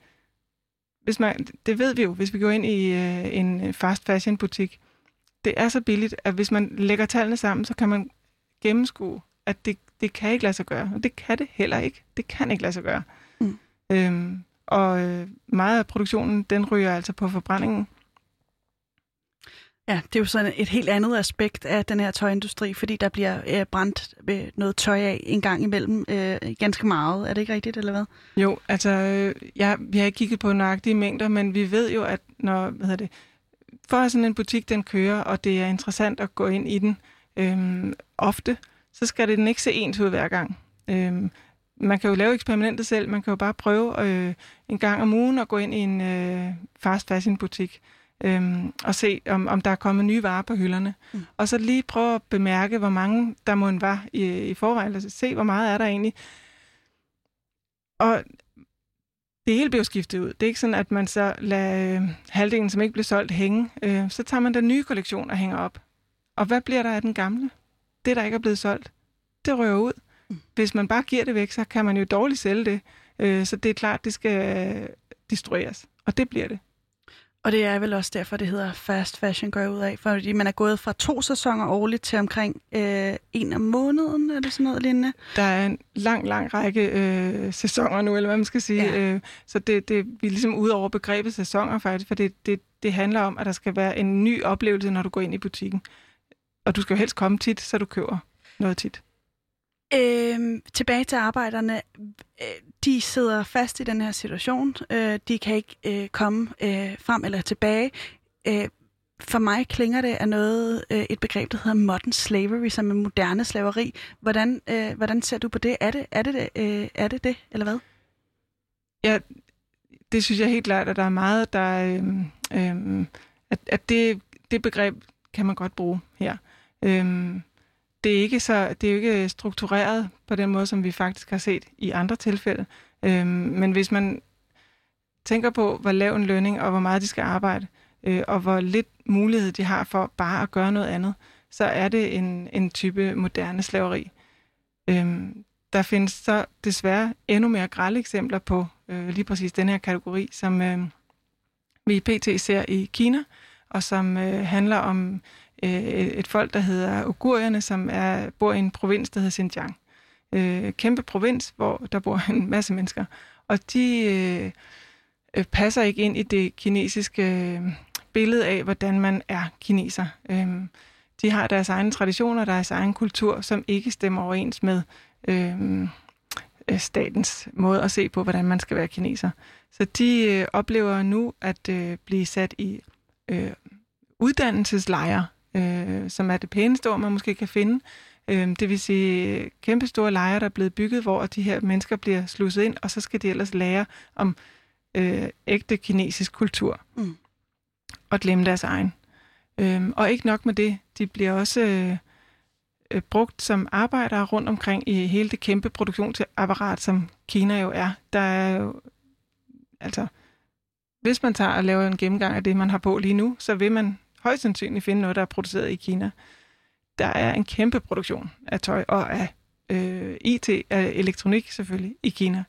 Hvis man, det ved vi jo, hvis vi går ind i øh, en fast fashion butik. Det er så billigt, at hvis man lægger tallene sammen, så kan man gennemskue, at det, det kan ikke lade sig gøre. Og det kan det heller ikke. Det kan ikke lade sig gøre. Mm. Øhm, og øh, meget af produktionen, den ryger altså på forbrændingen. Ja, det er jo sådan et helt andet aspekt af den her tøjindustri, fordi der bliver øh, brændt øh, noget tøj af en gang imellem øh, ganske meget. Er det ikke rigtigt, eller hvad? Jo, altså, øh, ja, vi har ikke kigget på nøjagtige mængder, men vi ved jo, at når, hvad hedder det, for at sådan en butik, den kører, og det er interessant at gå ind i den øh, ofte, så skal det den ikke se ens ud hver gang. Øh, man kan jo lave eksperimentet selv. Man kan jo bare prøve øh, en gang om ugen at gå ind i en øh, fast fashion butik øh, og se, om, om der er kommet nye varer på hylderne. Mm. Og så lige prøve at bemærke, hvor mange der må var i, i forvejen. Altså se, hvor meget er der egentlig. Og det hele bliver skiftet ud. Det er ikke sådan, at man så lader øh, halvdelen, som ikke bliver solgt, hænge. Øh, så tager man den nye kollektion og hænger op. Og hvad bliver der af den gamle? Det, der ikke er blevet solgt, det rører ud. Hvis man bare giver det væk, så kan man jo dårligt sælge det. Øh, så det er klart, det skal destrueres. Og det bliver det. Og det er vel også derfor, det hedder fast fashion, går jeg ud af. Fordi man er gået fra to sæsoner årligt til omkring øh, en om måneden, eller sådan noget lignende. Der er en lang, lang række øh, sæsoner nu, eller hvad man skal sige. Ja. Øh, så det, det, vi er ligesom ude over begrebet sæsoner faktisk, for det, det, det handler om, at der skal være en ny oplevelse, når du går ind i butikken. Og du skal jo helst komme tit, så du køber noget tit. Øh, tilbage til arbejderne. Øh, de sidder fast i den her situation. Øh, de kan ikke øh, komme øh, frem eller tilbage. Øh, for mig klinger det af noget, øh, et begreb, der hedder modern slavery, som er moderne slaveri. Hvordan, øh, hvordan ser du på det? Er det er det, det, øh, er det, det eller hvad? Ja, det synes jeg helt klart, at der er meget, der... Øh, øh, at, at det, det begreb kan man godt bruge her. Øh, det er ikke så det er jo ikke øh, struktureret på den måde, som vi faktisk har set i andre tilfælde. Øhm, men hvis man tænker på, hvor lav en lønning og hvor meget de skal arbejde, øh, og hvor lidt mulighed de har for bare at gøre noget andet, så er det en, en type moderne slaveri. Øhm, der findes så desværre endnu mere grælde eksempler på øh, lige præcis den her kategori, som øh, vi i PT ser i Kina, og som øh, handler om øh, et folk, der hedder Ugurierne, som er, bor i en provins, der hedder Xinjiang. Øh, kæmpe provins, hvor der bor en masse mennesker. Og de øh, øh, passer ikke ind i det kinesiske øh, billede af, hvordan man er kineser. Øh, de har deres egne traditioner, deres egen kultur, som ikke stemmer overens med øh, øh statens måde at se på, hvordan man skal være kineser. Så de øh, oplever nu at øh, blive sat i øh, uddannelseslejre øh, som er det pæneste ord, man måske kan finde. Øh, det vil sige kæmpe store lejre, der er blevet bygget, hvor de her mennesker bliver slusset ind, og så skal de ellers lære om øh, ægte kinesisk kultur. Mm. Og glemme deres egen. Øh, og ikke nok med det, de bliver også øh, brugt som arbejdere rundt omkring i hele det kæmpe produktionsapparat, som Kina jo er. Der er jo, altså, hvis man tager og laver en gennemgang af det, man har på lige nu, så vil man højst sandsynligt finde noget, der er produceret i Kina. Der er en kæmpe produktion af tøj og af øh, IT, af elektronik selvfølgelig, i Kina.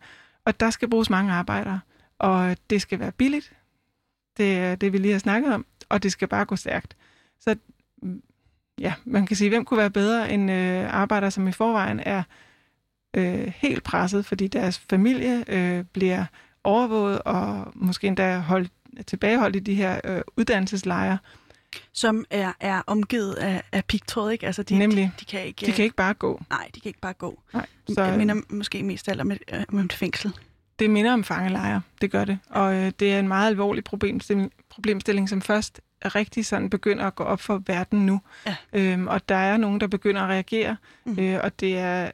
Og der skal bruges mange arbejdere, og det skal være billigt. Det er det, vi lige har snakket om, og det skal bare gå stærkt. Så mm, ja, man kan sige, hvem kunne være bedre end øh, arbejdere, som i forvejen er øh, helt presset, fordi deres familie øh, bliver overvåget og måske endda holdt tilbageholdt i de her øh, uddannelseslejre som er, er omgivet af, af pigtråd, ikke? Altså, de, Nemlig. De, de, kan ikke, de kan ikke bare gå. Nej, de kan ikke bare gå. Nej, så, jeg minder måske mest alt om et, øh, om et fængsel. Det minder om fangelejre, det gør det. Og øh, det er en meget alvorlig problemstilling, problemstilling, som først rigtig sådan begynder at gå op for verden nu. Ja. Øhm, og der er nogen, der begynder at reagere, mm. øh, og det er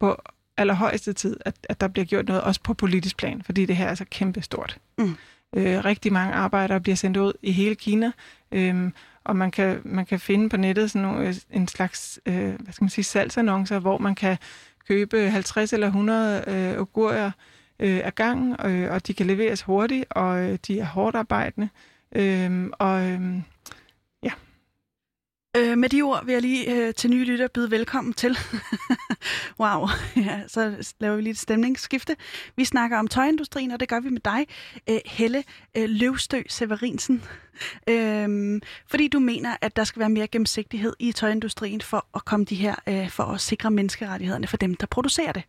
på allerhøjeste tid, at, at der bliver gjort noget også på politisk plan, fordi det her er så kæmpe stort. Mm. Øh, rigtig mange arbejdere bliver sendt ud i hele Kina, øh, og man kan, man kan finde på nettet sådan nogle, øh, en slags øh, hvad skal man sige, salgsannoncer, hvor man kan købe 50 eller 100 øh, ogurier øh, ad gangen, øh, og de kan leveres hurtigt, og øh, de er hårdt arbejdende. Øh, og øh, Øh, med de ord vil jeg lige øh, til nye lytter byde velkommen til. wow, ja, så laver vi lige et stemningsskifte. Vi snakker om tøjindustrien, og det gør vi med dig, øh, Helle øh, Løvstø Severinsen. Øh, fordi du mener, at der skal være mere gennemsigtighed i tøjindustrien for at komme de her, øh, for at sikre menneskerettighederne for dem, der producerer det.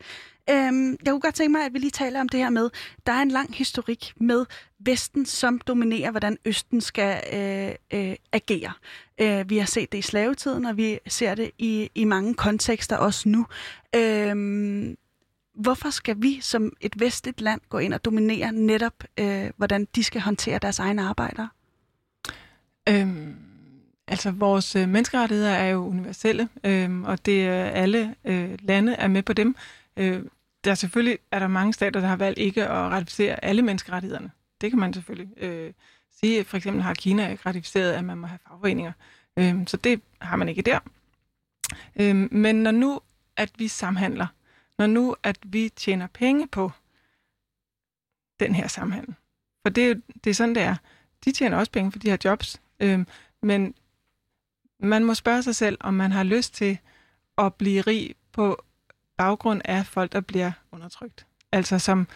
Øhm, jeg kunne godt tænke mig, at vi lige taler om det her med, der er en lang historik med Vesten, som dominerer, hvordan Østen skal øh, øh, agere. Øh, vi har set det i slavetiden, og vi ser det i, i mange kontekster også nu. Øh, hvorfor skal vi som et vestligt land gå ind og dominere netop, øh, hvordan de skal håndtere deres egne arbejdere? Øhm, altså, vores øh, menneskerettigheder er jo universelle, øh, og det alle øh, lande er med på dem. Øh, der selvfølgelig er der mange stater, der har valgt ikke at ratificere alle menneskerettighederne. Det kan man selvfølgelig øh, sige. For eksempel har Kina ikke ratificeret, at man må have fagforeninger. Øh, så det har man ikke der. Øh, men når nu, at vi samhandler, når nu, at vi tjener penge på den her samhandel, for det er, det er sådan, det er. De tjener også penge, for de her jobs. Øh, men man må spørge sig selv, om man har lyst til at blive rig på baggrund af folk, der bliver undertrykt. Altså som,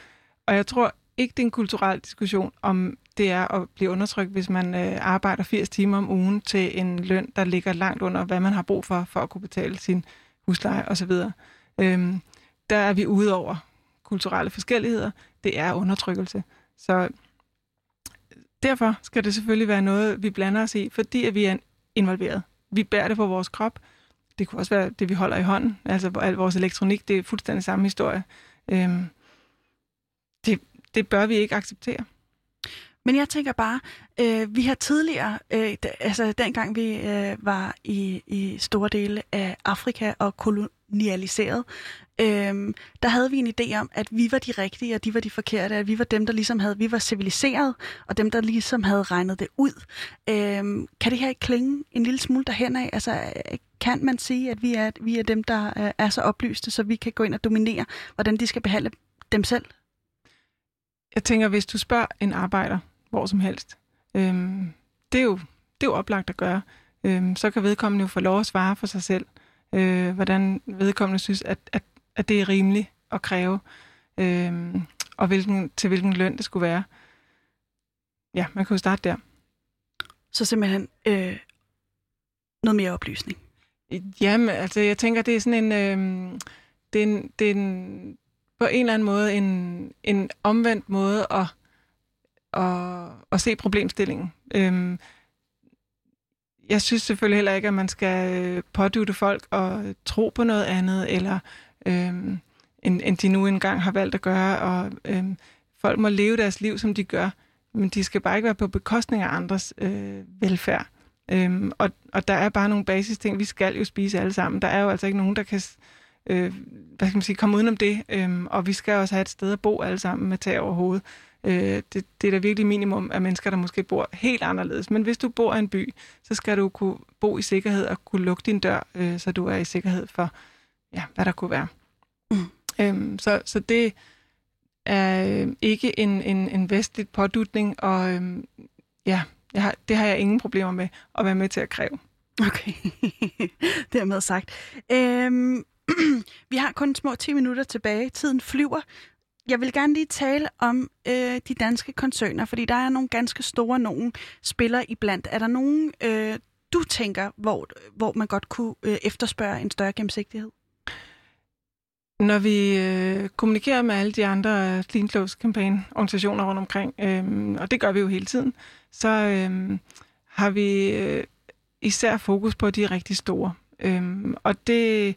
og jeg tror, ikke, det er en kulturel diskussion, om det er at blive undertrykt, hvis man øh, arbejder 80 timer om ugen til en løn, der ligger langt under, hvad man har brug for, for at kunne betale sin husleje osv. Øhm, der er vi ude over kulturelle forskelligheder. Det er undertrykkelse. Så derfor skal det selvfølgelig være noget, vi blander os i, fordi at vi er involveret. Vi bærer det på vores krop. Det kunne også være det, vi holder i hånden. Altså al vores elektronik, det er fuldstændig samme historie. Øhm, det, det bør vi ikke acceptere. Men jeg tænker bare, øh, vi har tidligere, øh, d- altså dengang vi øh, var i, i store dele af Afrika og kolonialiseret, øh, der havde vi en idé om, at vi var de rigtige, og de var de forkerte, at vi var dem, der ligesom havde, vi var civiliseret, og dem, der ligesom havde regnet det ud. Øh, kan det her ikke klinge en lille smule derhen af? Altså, øh, kan man sige, at vi er, vi er dem, der øh, er så oplyste, så vi kan gå ind og dominere, hvordan de skal behandle dem selv? Jeg tænker, hvis du spørger en arbejder, hvor som helst, øhm, det, er jo, det er jo oplagt at gøre. Øhm, så kan vedkommende jo få lov at svare for sig selv, øh, hvordan vedkommende synes, at, at, at det er rimeligt at kræve, øhm, og hvilken, til hvilken løn det skulle være. Ja, man kan jo starte der. Så simpelthen øh, noget mere oplysning. Jamen, altså jeg tænker, det er sådan en, Øh, det er en, det er en på en eller anden måde en, en omvendt måde at, at, at se problemstillingen. Øhm, jeg synes selvfølgelig heller ikke, at man skal øh, pådute folk og tro på noget andet, eller øhm, end, end de nu engang har valgt at gøre, og øhm, folk må leve deres liv, som de gør, men de skal bare ikke være på bekostning af andres øh, velfærd. Øhm, og, og der er bare nogle basisting. Vi skal jo spise alle sammen. Der er jo altså ikke nogen, der kan øh, hvad skal man sige, komme udenom det. Øhm, og vi skal også have et sted at bo alle sammen med tag over hovedet. Øh, det, det er da virkelig minimum af mennesker, der måske bor helt anderledes. Men hvis du bor i en by, så skal du kunne bo i sikkerhed og kunne lukke din dør, øh, så du er i sikkerhed for, ja, hvad der kunne være. Mm. Øhm, så, så det er øh, ikke en, en, en vestlig pådutning, og øh, ja, jeg har, det har jeg ingen problemer med at være med til at kræve. Okay, dermed sagt. Øhm, vi har kun små 10 minutter tilbage. Tiden flyver. Jeg vil gerne lige tale om øh, de danske koncerner, fordi der er nogle ganske store nogen spillere iblandt. Er der nogen, øh, du tænker, hvor, hvor man godt kunne øh, efterspørge en større gennemsigtighed? Når vi øh, kommunikerer med alle de andre Clean Clothes Campaign-organisationer rundt omkring, øh, og det gør vi jo hele tiden, så øh, har vi øh, især fokus på de rigtig store. Øh, og det,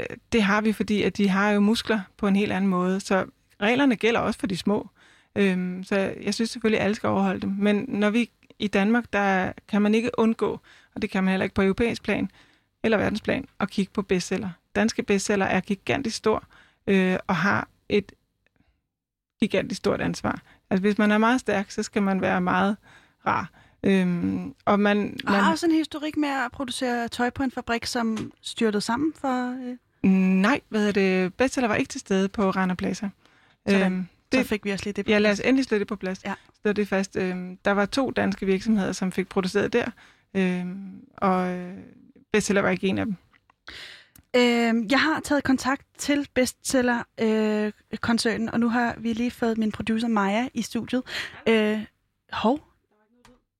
øh, det har vi, fordi at de har jo muskler på en helt anden måde, så reglerne gælder også for de små. Øh, så jeg synes selvfølgelig, at alle skal overholde dem. Men når vi i Danmark, der kan man ikke undgå, og det kan man heller ikke på europæisk plan eller verdensplan, at kigge på bestseller danske bestseller er gigantisk stor øh, og har et gigantisk stort ansvar. Altså hvis man er meget stærk, så skal man være meget rar. Øhm, og man, man og har også en historik med at producere tøj på en fabrik, som styrtede sammen for... Øh... Nej, hvad er det? Bestseller var ikke til stede på Rana Plaza. Øhm, det, så fik vi også lige det på Ja, lad os endelig slå det på plads. Ja. Så det fast. Øhm, der var to danske virksomheder, som fik produceret der, øhm, og øh, bestseller var ikke en af dem. Øh, jeg har taget kontakt til bestseller-koncernen, øh, og nu har vi lige fået min producer Maja i studiet. Øh, hov?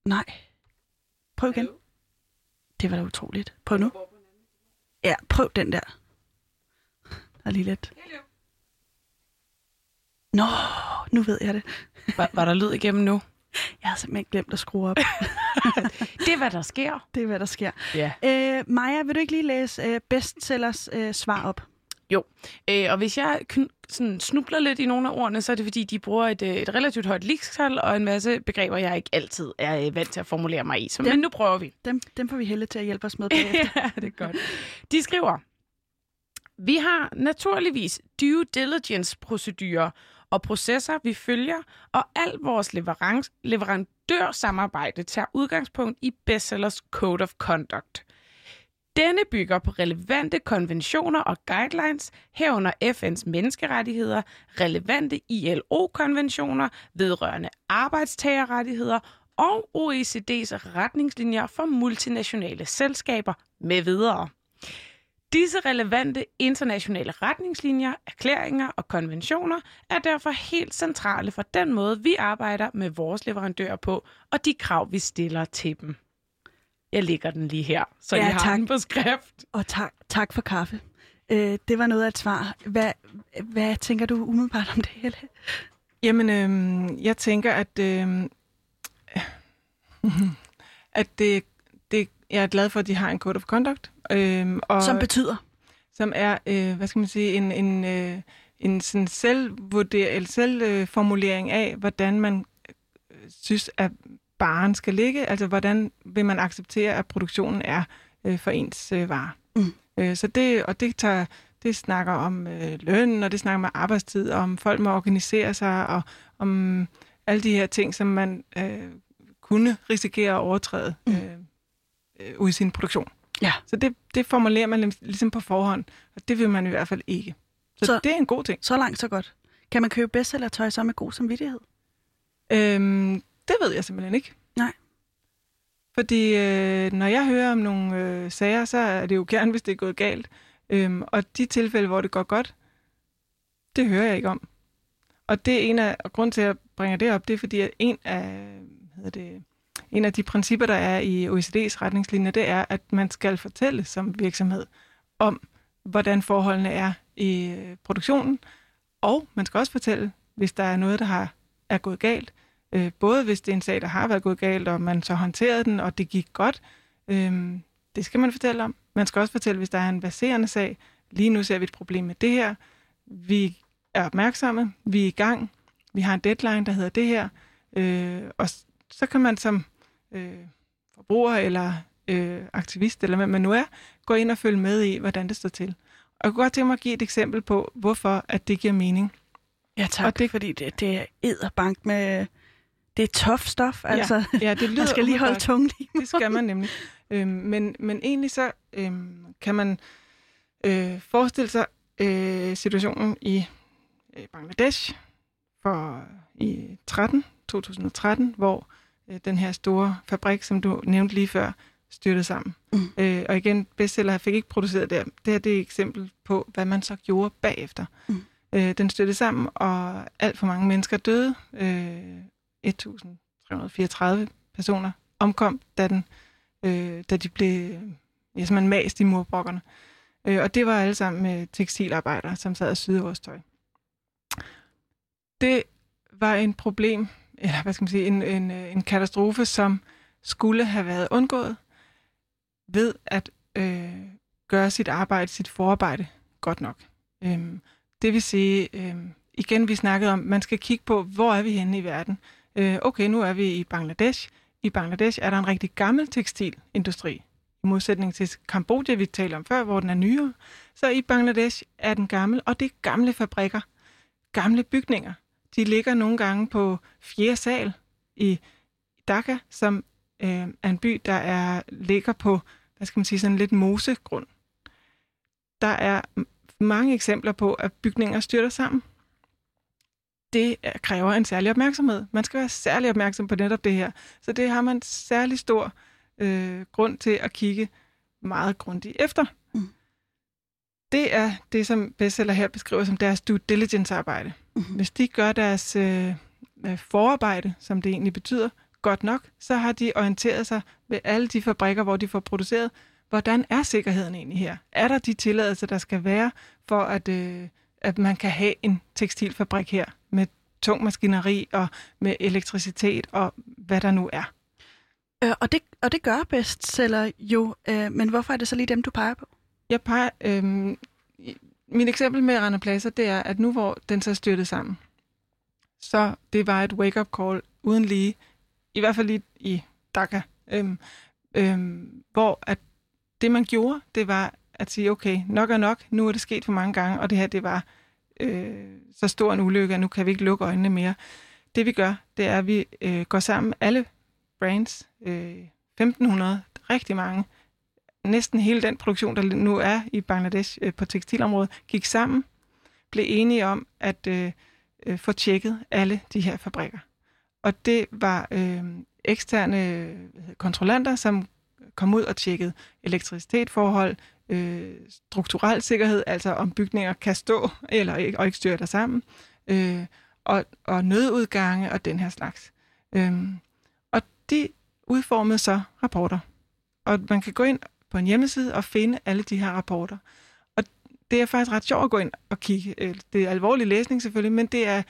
Nej. Prøv igen. Det var da utroligt. Prøv nu. Ja, prøv den der. Der er lige lidt. Nå, nu ved jeg det. Var, var der lyd igennem nu? Jeg har simpelthen glemt at skrue op. det er, hvad der sker. Det er, hvad der sker. Ja. Øh, Maja, vil du ikke lige læse øh, bestsellers øh, svar op? Jo, øh, og hvis jeg sådan snubler lidt i nogle af ordene, så er det fordi, de bruger et, et relativt højt ligestal og en masse begreber, jeg ikke altid er vant til at formulere mig i. Så, dem, men nu prøver vi. Dem, dem får vi helle til at hjælpe os med bagefter. ja, det er godt. De skriver, vi har naturligvis due diligence-procedurer og processer, vi følger, og alt vores leverance, leverandørsamarbejde tager udgangspunkt i Bestsellers Code of Conduct. Denne bygger på relevante konventioner og guidelines, herunder FN's menneskerettigheder, relevante ILO-konventioner vedrørende arbejdstagerrettigheder og OECD's retningslinjer for multinationale selskaber med videre. Disse relevante internationale retningslinjer, erklæringer og konventioner er derfor helt centrale for den måde, vi arbejder med vores leverandører på, og de krav, vi stiller til dem. Jeg lægger den lige her, så Ja, I har tak. den på skrift. Og tak, tak for kaffe. Øh, det var noget af et svar. Hvad, hvad tænker du umiddelbart om det hele? Jamen, øhm, jeg tænker, at, øhm, at det, det, jeg er glad for, at de har en code of conduct. Øhm, og, Som betyder? som er, øh, hvad skal man sige, en, en, øh, en sådan selvvurder, eller selvformulering af, hvordan man øh, synes, at baren skal ligge. Altså, hvordan vil man acceptere, at produktionen er øh, for ens øh, varer. Mm. Øh, så det, og det tager, det snakker om øh, løn, og det snakker om arbejdstid, og om folk må organisere sig, og om alle de her ting, som man øh, kunne risikere at overtræde Mm. øh, øh, ud i sin produktion. Ja. Så det, det formulerer man ligesom på forhånd, og det vil man i hvert fald ikke. Så, Så- det er en god ting. Så langt, så godt. Kan man købe bestsellertøj så med god samvittighed? Øhm, det ved jeg simpelthen ikke. Nej. Fordi øh, når jeg hører om nogle øh, sager, så er det jo gerne, hvis det er gået galt. Øhm, og de tilfælde, hvor det går godt, det hører jeg ikke om. Og det er en af og grund til, at jeg bringer det op, det er fordi, at en af, hvad hedder det, en af de principper, der er i OECD's retningslinjer, det er, at man skal fortælle som virksomhed om, hvordan forholdene er i øh, produktionen. Og man skal også fortælle, hvis der er noget, der har, er gået galt. Øh, både hvis det er en sag, der har været gået galt, og man så håndterede den, og det gik godt. Øh, det skal man fortælle om. Man skal også fortælle, hvis der er en baserende sag. Lige nu ser vi et problem med det her. Vi er opmærksomme. Vi er i gang. Vi har en deadline, der hedder det her. Øh, og så kan man som øh, forbruger eller øh, aktivist, eller hvad man nu er, gå ind og følge med i, hvordan det står til. Og jeg kunne godt tænke mig at give et eksempel på, hvorfor at det giver mening. Ja, tak. Og det- fordi det, det er edderbank med... Det er tough stof, altså. Ja, det lyder Man skal lige holde tungen lige. det skal man nemlig. Øhm, men, men egentlig så øhm, kan man øh, forestille sig øh, situationen i øh, Bangladesh for i 13, 2013, hvor øh, den her store fabrik, som du nævnte lige før, styrtede sammen. Mm. Øh, og igen, bestseller fik ikke produceret der. Det her det er et eksempel på, hvad man så gjorde bagefter. Mm. Øh, den styrtede sammen, og alt for mange mennesker døde. Øh, 1334 personer omkom, da, den, øh, da de blev ja, simpelthen mast i murbrokkerne. Øh, og det var alle sammen med tekstilarbejdere, som sad og syede vores tøj. Det var en problem, eller hvad skal man sige, en, en, øh, en katastrofe, som skulle have været undgået ved at øh, gøre sit arbejde, sit forarbejde godt nok. Øhm, det vil sige, øh, igen vi snakkede om, man skal kigge på, hvor er vi henne i verden. Øh, okay, nu er vi i Bangladesh. I Bangladesh er der en rigtig gammel tekstilindustri, i modsætning til Kambodja, vi talte om før, hvor den er nyere. Så i Bangladesh er den gammel, og det er gamle fabrikker, gamle bygninger. De ligger nogle gange på fjerde sal i Dhaka, som øh, er en by, der er ligger på, hvad skal man sige, sådan lidt mosegrund. Der er mange eksempler på, at bygninger styrter sammen. Det øh, kræver en særlig opmærksomhed. Man skal være særlig opmærksom på netop det her. Så det har man særlig stor øh, grund til at kigge meget grundigt efter. Det er det, som bestseller her beskriver som deres due diligence-arbejde. Mhm. Hvis de gør deres øh, øh, forarbejde, som det egentlig betyder, godt nok, så har de orienteret sig ved alle de fabrikker, hvor de får produceret, hvordan er sikkerheden egentlig her? Er der de tilladelser, der skal være for, at, øh, at man kan have en tekstilfabrik her med tung maskineri og med elektricitet og hvad der nu er? Øh, og, det, og det gør bestseller jo, øh, men hvorfor er det så lige dem, du peger på? Jeg peger, øhm, min eksempel med Rana Plaza, det er, at nu hvor den så styrtede sammen, så det var et wake-up call uden lige, i hvert fald lige i Dhaka, øhm, øhm, hvor at det man gjorde, det var at sige, okay, nok er nok, nu er det sket for mange gange, og det her, det var øh, så stor en ulykke, at nu kan vi ikke lukke øjnene mere. Det vi gør, det er, at vi øh, går sammen, alle brands, øh, 1500, rigtig mange, næsten hele den produktion, der nu er i Bangladesh øh, på tekstilområdet, gik sammen, blev enige om at øh, øh, få tjekket alle de her fabrikker. Og det var øh, eksterne hvad hedder, kontrollanter, som kom ud og tjekkede elektricitetsforhold, øh, strukturel sikkerhed, altså om bygninger kan stå eller ikke, og ikke der sammen, øh, og, og nødudgange og den her slags. Øh, og de udformede så rapporter. Og man kan gå ind på en hjemmeside og finde alle de her rapporter. Og det er faktisk ret sjovt at gå ind og kigge. Øh, det er alvorlig læsning selvfølgelig, men det er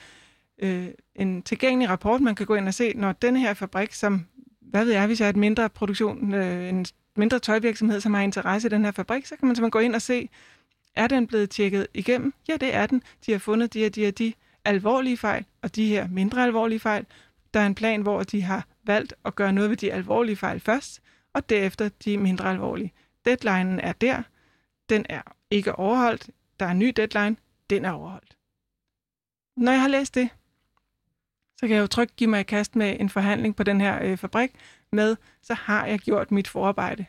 øh, en tilgængelig rapport, man kan gå ind og se, når den her fabrik, som, hvad ved jeg, hvis jeg er et mindre produktion, øh, en mindre tøjvirksomhed, som har interesse i den her fabrik, så kan man simpelthen gå ind og se, er den blevet tjekket igennem? Ja, det er den. De har fundet de her, de her de alvorlige fejl, og de her mindre alvorlige fejl. Der er en plan, hvor de har valgt at gøre noget ved de alvorlige fejl først, og derefter de mindre alvorlige. Deadlinen er der. Den er ikke overholdt. Der er en ny deadline. Den er overholdt. Når jeg har læst det, så kan jeg jo trygt give mig i kast med en forhandling på den her øh, fabrik med, så har jeg gjort mit forarbejde.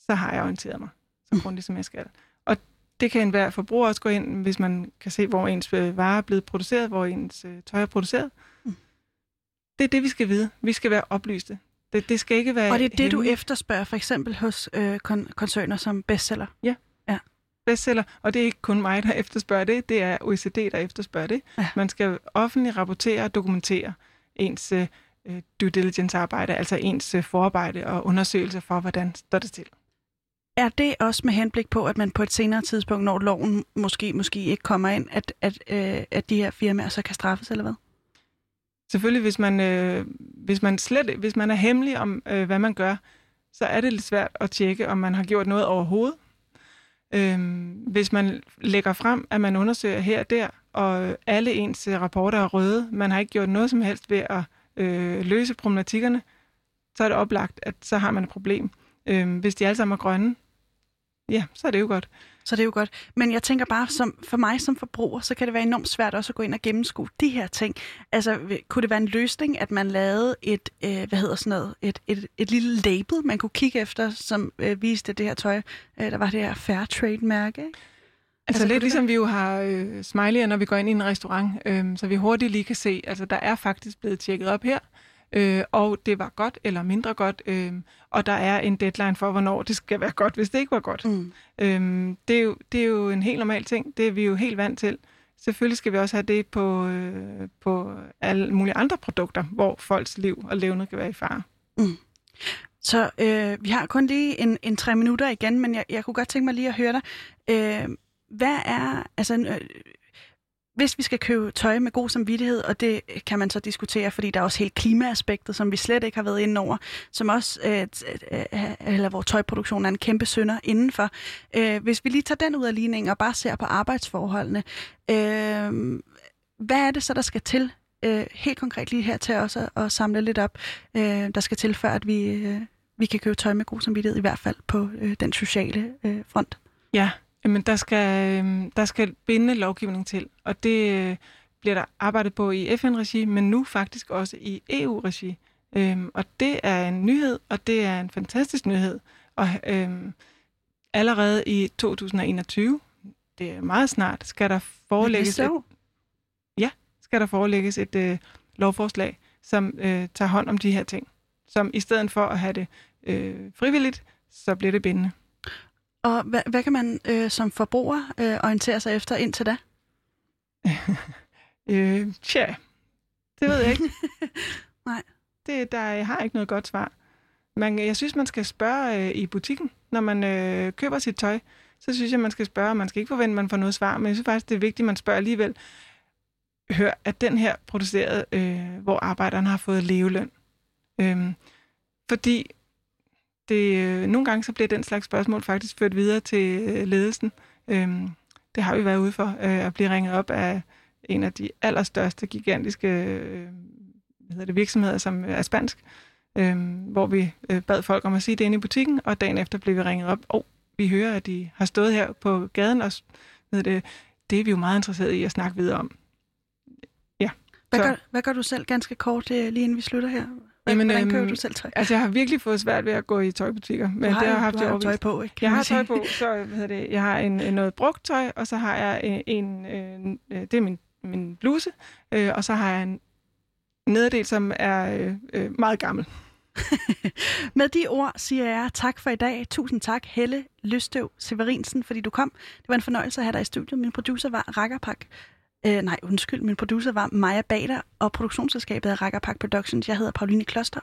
Så har jeg orienteret mig så grundigt, som jeg skal. Og det kan enhver forbruger også gå ind, hvis man kan se, hvor ens øh, varer er blevet produceret, hvor ens øh, tøj er produceret. Mm. Det er det, vi skal vide. Vi skal være oplyste. Det, det skal ikke være Og det er det, du efterspørger, for eksempel hos øh, kon- koncerner som bestseller? Ja. ja. Bestseller, og det er ikke kun mig, der efterspørger det, det er OECD, der efterspørger det. Ja. Man skal offentligt rapportere og dokumentere ens øh, due diligence-arbejde, altså ens øh, forarbejde og undersøgelse for, hvordan står det til. Er det også med henblik på, at man på et senere tidspunkt, når loven måske, måske ikke kommer ind, at, at, øh, at de her firmaer så kan straffes, eller hvad? Selvfølgelig, hvis man, øh, hvis man slet hvis man er hemmelig om, øh, hvad man gør, så er det lidt svært at tjekke, om man har gjort noget overhovedet. Øh, hvis man lægger frem, at man undersøger her og der, og alle ens øh, rapporter er røde, man har ikke gjort noget som helst ved at øh, løse problematikkerne, så er det oplagt, at så har man et problem. Øh, hvis de alle sammen er grønne, ja, så er det jo godt. Så det er jo godt. Men jeg tænker bare, som, for mig som forbruger, så kan det være enormt svært også at gå ind og gennemskue de her ting. Altså, kunne det være en løsning, at man lavede et, øh, hvad hedder sådan noget, et, et, et lille label, man kunne kigge efter, som øh, viste det her tøj, øh, der var det her fair trade-mærke, ikke? Altså, altså lidt ligesom vi jo har øh, smiley'er, når vi går ind i en restaurant, øh, så vi hurtigt lige kan se, altså der er faktisk blevet tjekket op her, øh, og det var godt eller mindre godt, øh, og der er en deadline for, hvornår det skal være godt, hvis det ikke var godt. Mm. Øh, det, er jo, det er jo en helt normal ting, det er vi jo helt vant til. Selvfølgelig skal vi også have det på, øh, på alle mulige andre produkter, hvor folks liv og levnet kan være i fare. Mm. Så øh, vi har kun lige en, en tre minutter igen, men jeg, jeg kunne godt tænke mig lige at høre dig. Øh, hvad er, altså, øh, hvis vi skal købe tøj med god samvittighed, og det øh, kan man så diskutere, fordi der er også helt klimaaspektet, som vi slet ikke har været inde over, som også, øh, øh, øh, eller hvor tøjproduktionen er en kæmpe sønder indenfor. Øh, hvis vi lige tager den ud af ligningen og bare ser på arbejdsforholdene, øh, hvad er det så, der skal til øh, helt konkret lige her til os at, at samle lidt op, øh, der skal til, før at vi, øh, vi kan købe tøj med god samvittighed, i hvert fald på øh, den sociale øh, front? Ja, Jamen, der skal, øhm, der skal binde lovgivning til, og det øh, bliver der arbejdet på i FN-regi, men nu faktisk også i EU-regi. Øhm, og det er en nyhed, og det er en fantastisk nyhed. Og øhm, allerede i 2021, det er meget snart, skal der forelægges et, ja, skal der forelægges et øh, lovforslag, som øh, tager hånd om de her ting. Som i stedet for at have det øh, frivilligt, så bliver det bindende. Og hvad, hvad kan man øh, som forbruger øh, orientere sig efter indtil da? øh, tja, det ved jeg ikke. Nej. Det, der, jeg har ikke noget godt svar. Man, jeg synes, man skal spørge øh, i butikken, når man øh, køber sit tøj. Så synes jeg, man skal spørge. Man skal ikke forvente, at man får noget svar, men jeg synes faktisk, det er vigtigt, at man spørger alligevel. Hør, at den her produceret, øh, hvor arbejderne har fået leveløn. Øh, fordi det, øh, nogle gange så bliver den slags spørgsmål faktisk ført videre til øh, ledelsen. Øhm, det har vi været ude for, øh, at blive ringet op af en af de allerstørste, gigantiske øh, hvad hedder det, virksomheder, som er spansk, øh, hvor vi øh, bad folk om at sige det inde i butikken, og dagen efter blev vi ringet op, og vi hører, at de har stået her på gaden, og ved det, det er vi jo meget interesseret i at snakke videre om. Ja. Hvad, gør, hvad gør du selv ganske kort, øh, lige inden vi slutter her? Jamen, Hvordan køber øhm, du selv tøj? Altså, jeg har virkelig fået svært ved at gå i tøjbutikker. Men har, det har, haft du har tøj på, ikke? Jeg har tøj på, så hvad hedder det, jeg har en, en noget brugt tøj, og så har jeg en, en en øh, det er min, min bluse, øh, og så har jeg en nederdel, som er øh, øh, meget gammel. Med de ord siger jeg tak for i dag. Tusind tak, Helle Løstøv Severinsen, fordi du kom. Det var en fornøjelse at have dig i studiet. Min producer var Rakkerpak. Øh, nej, undskyld, min producer var Maja Bader, og produktionsselskabet er Rakkerpak Productions. Jeg hedder Pauline Kloster,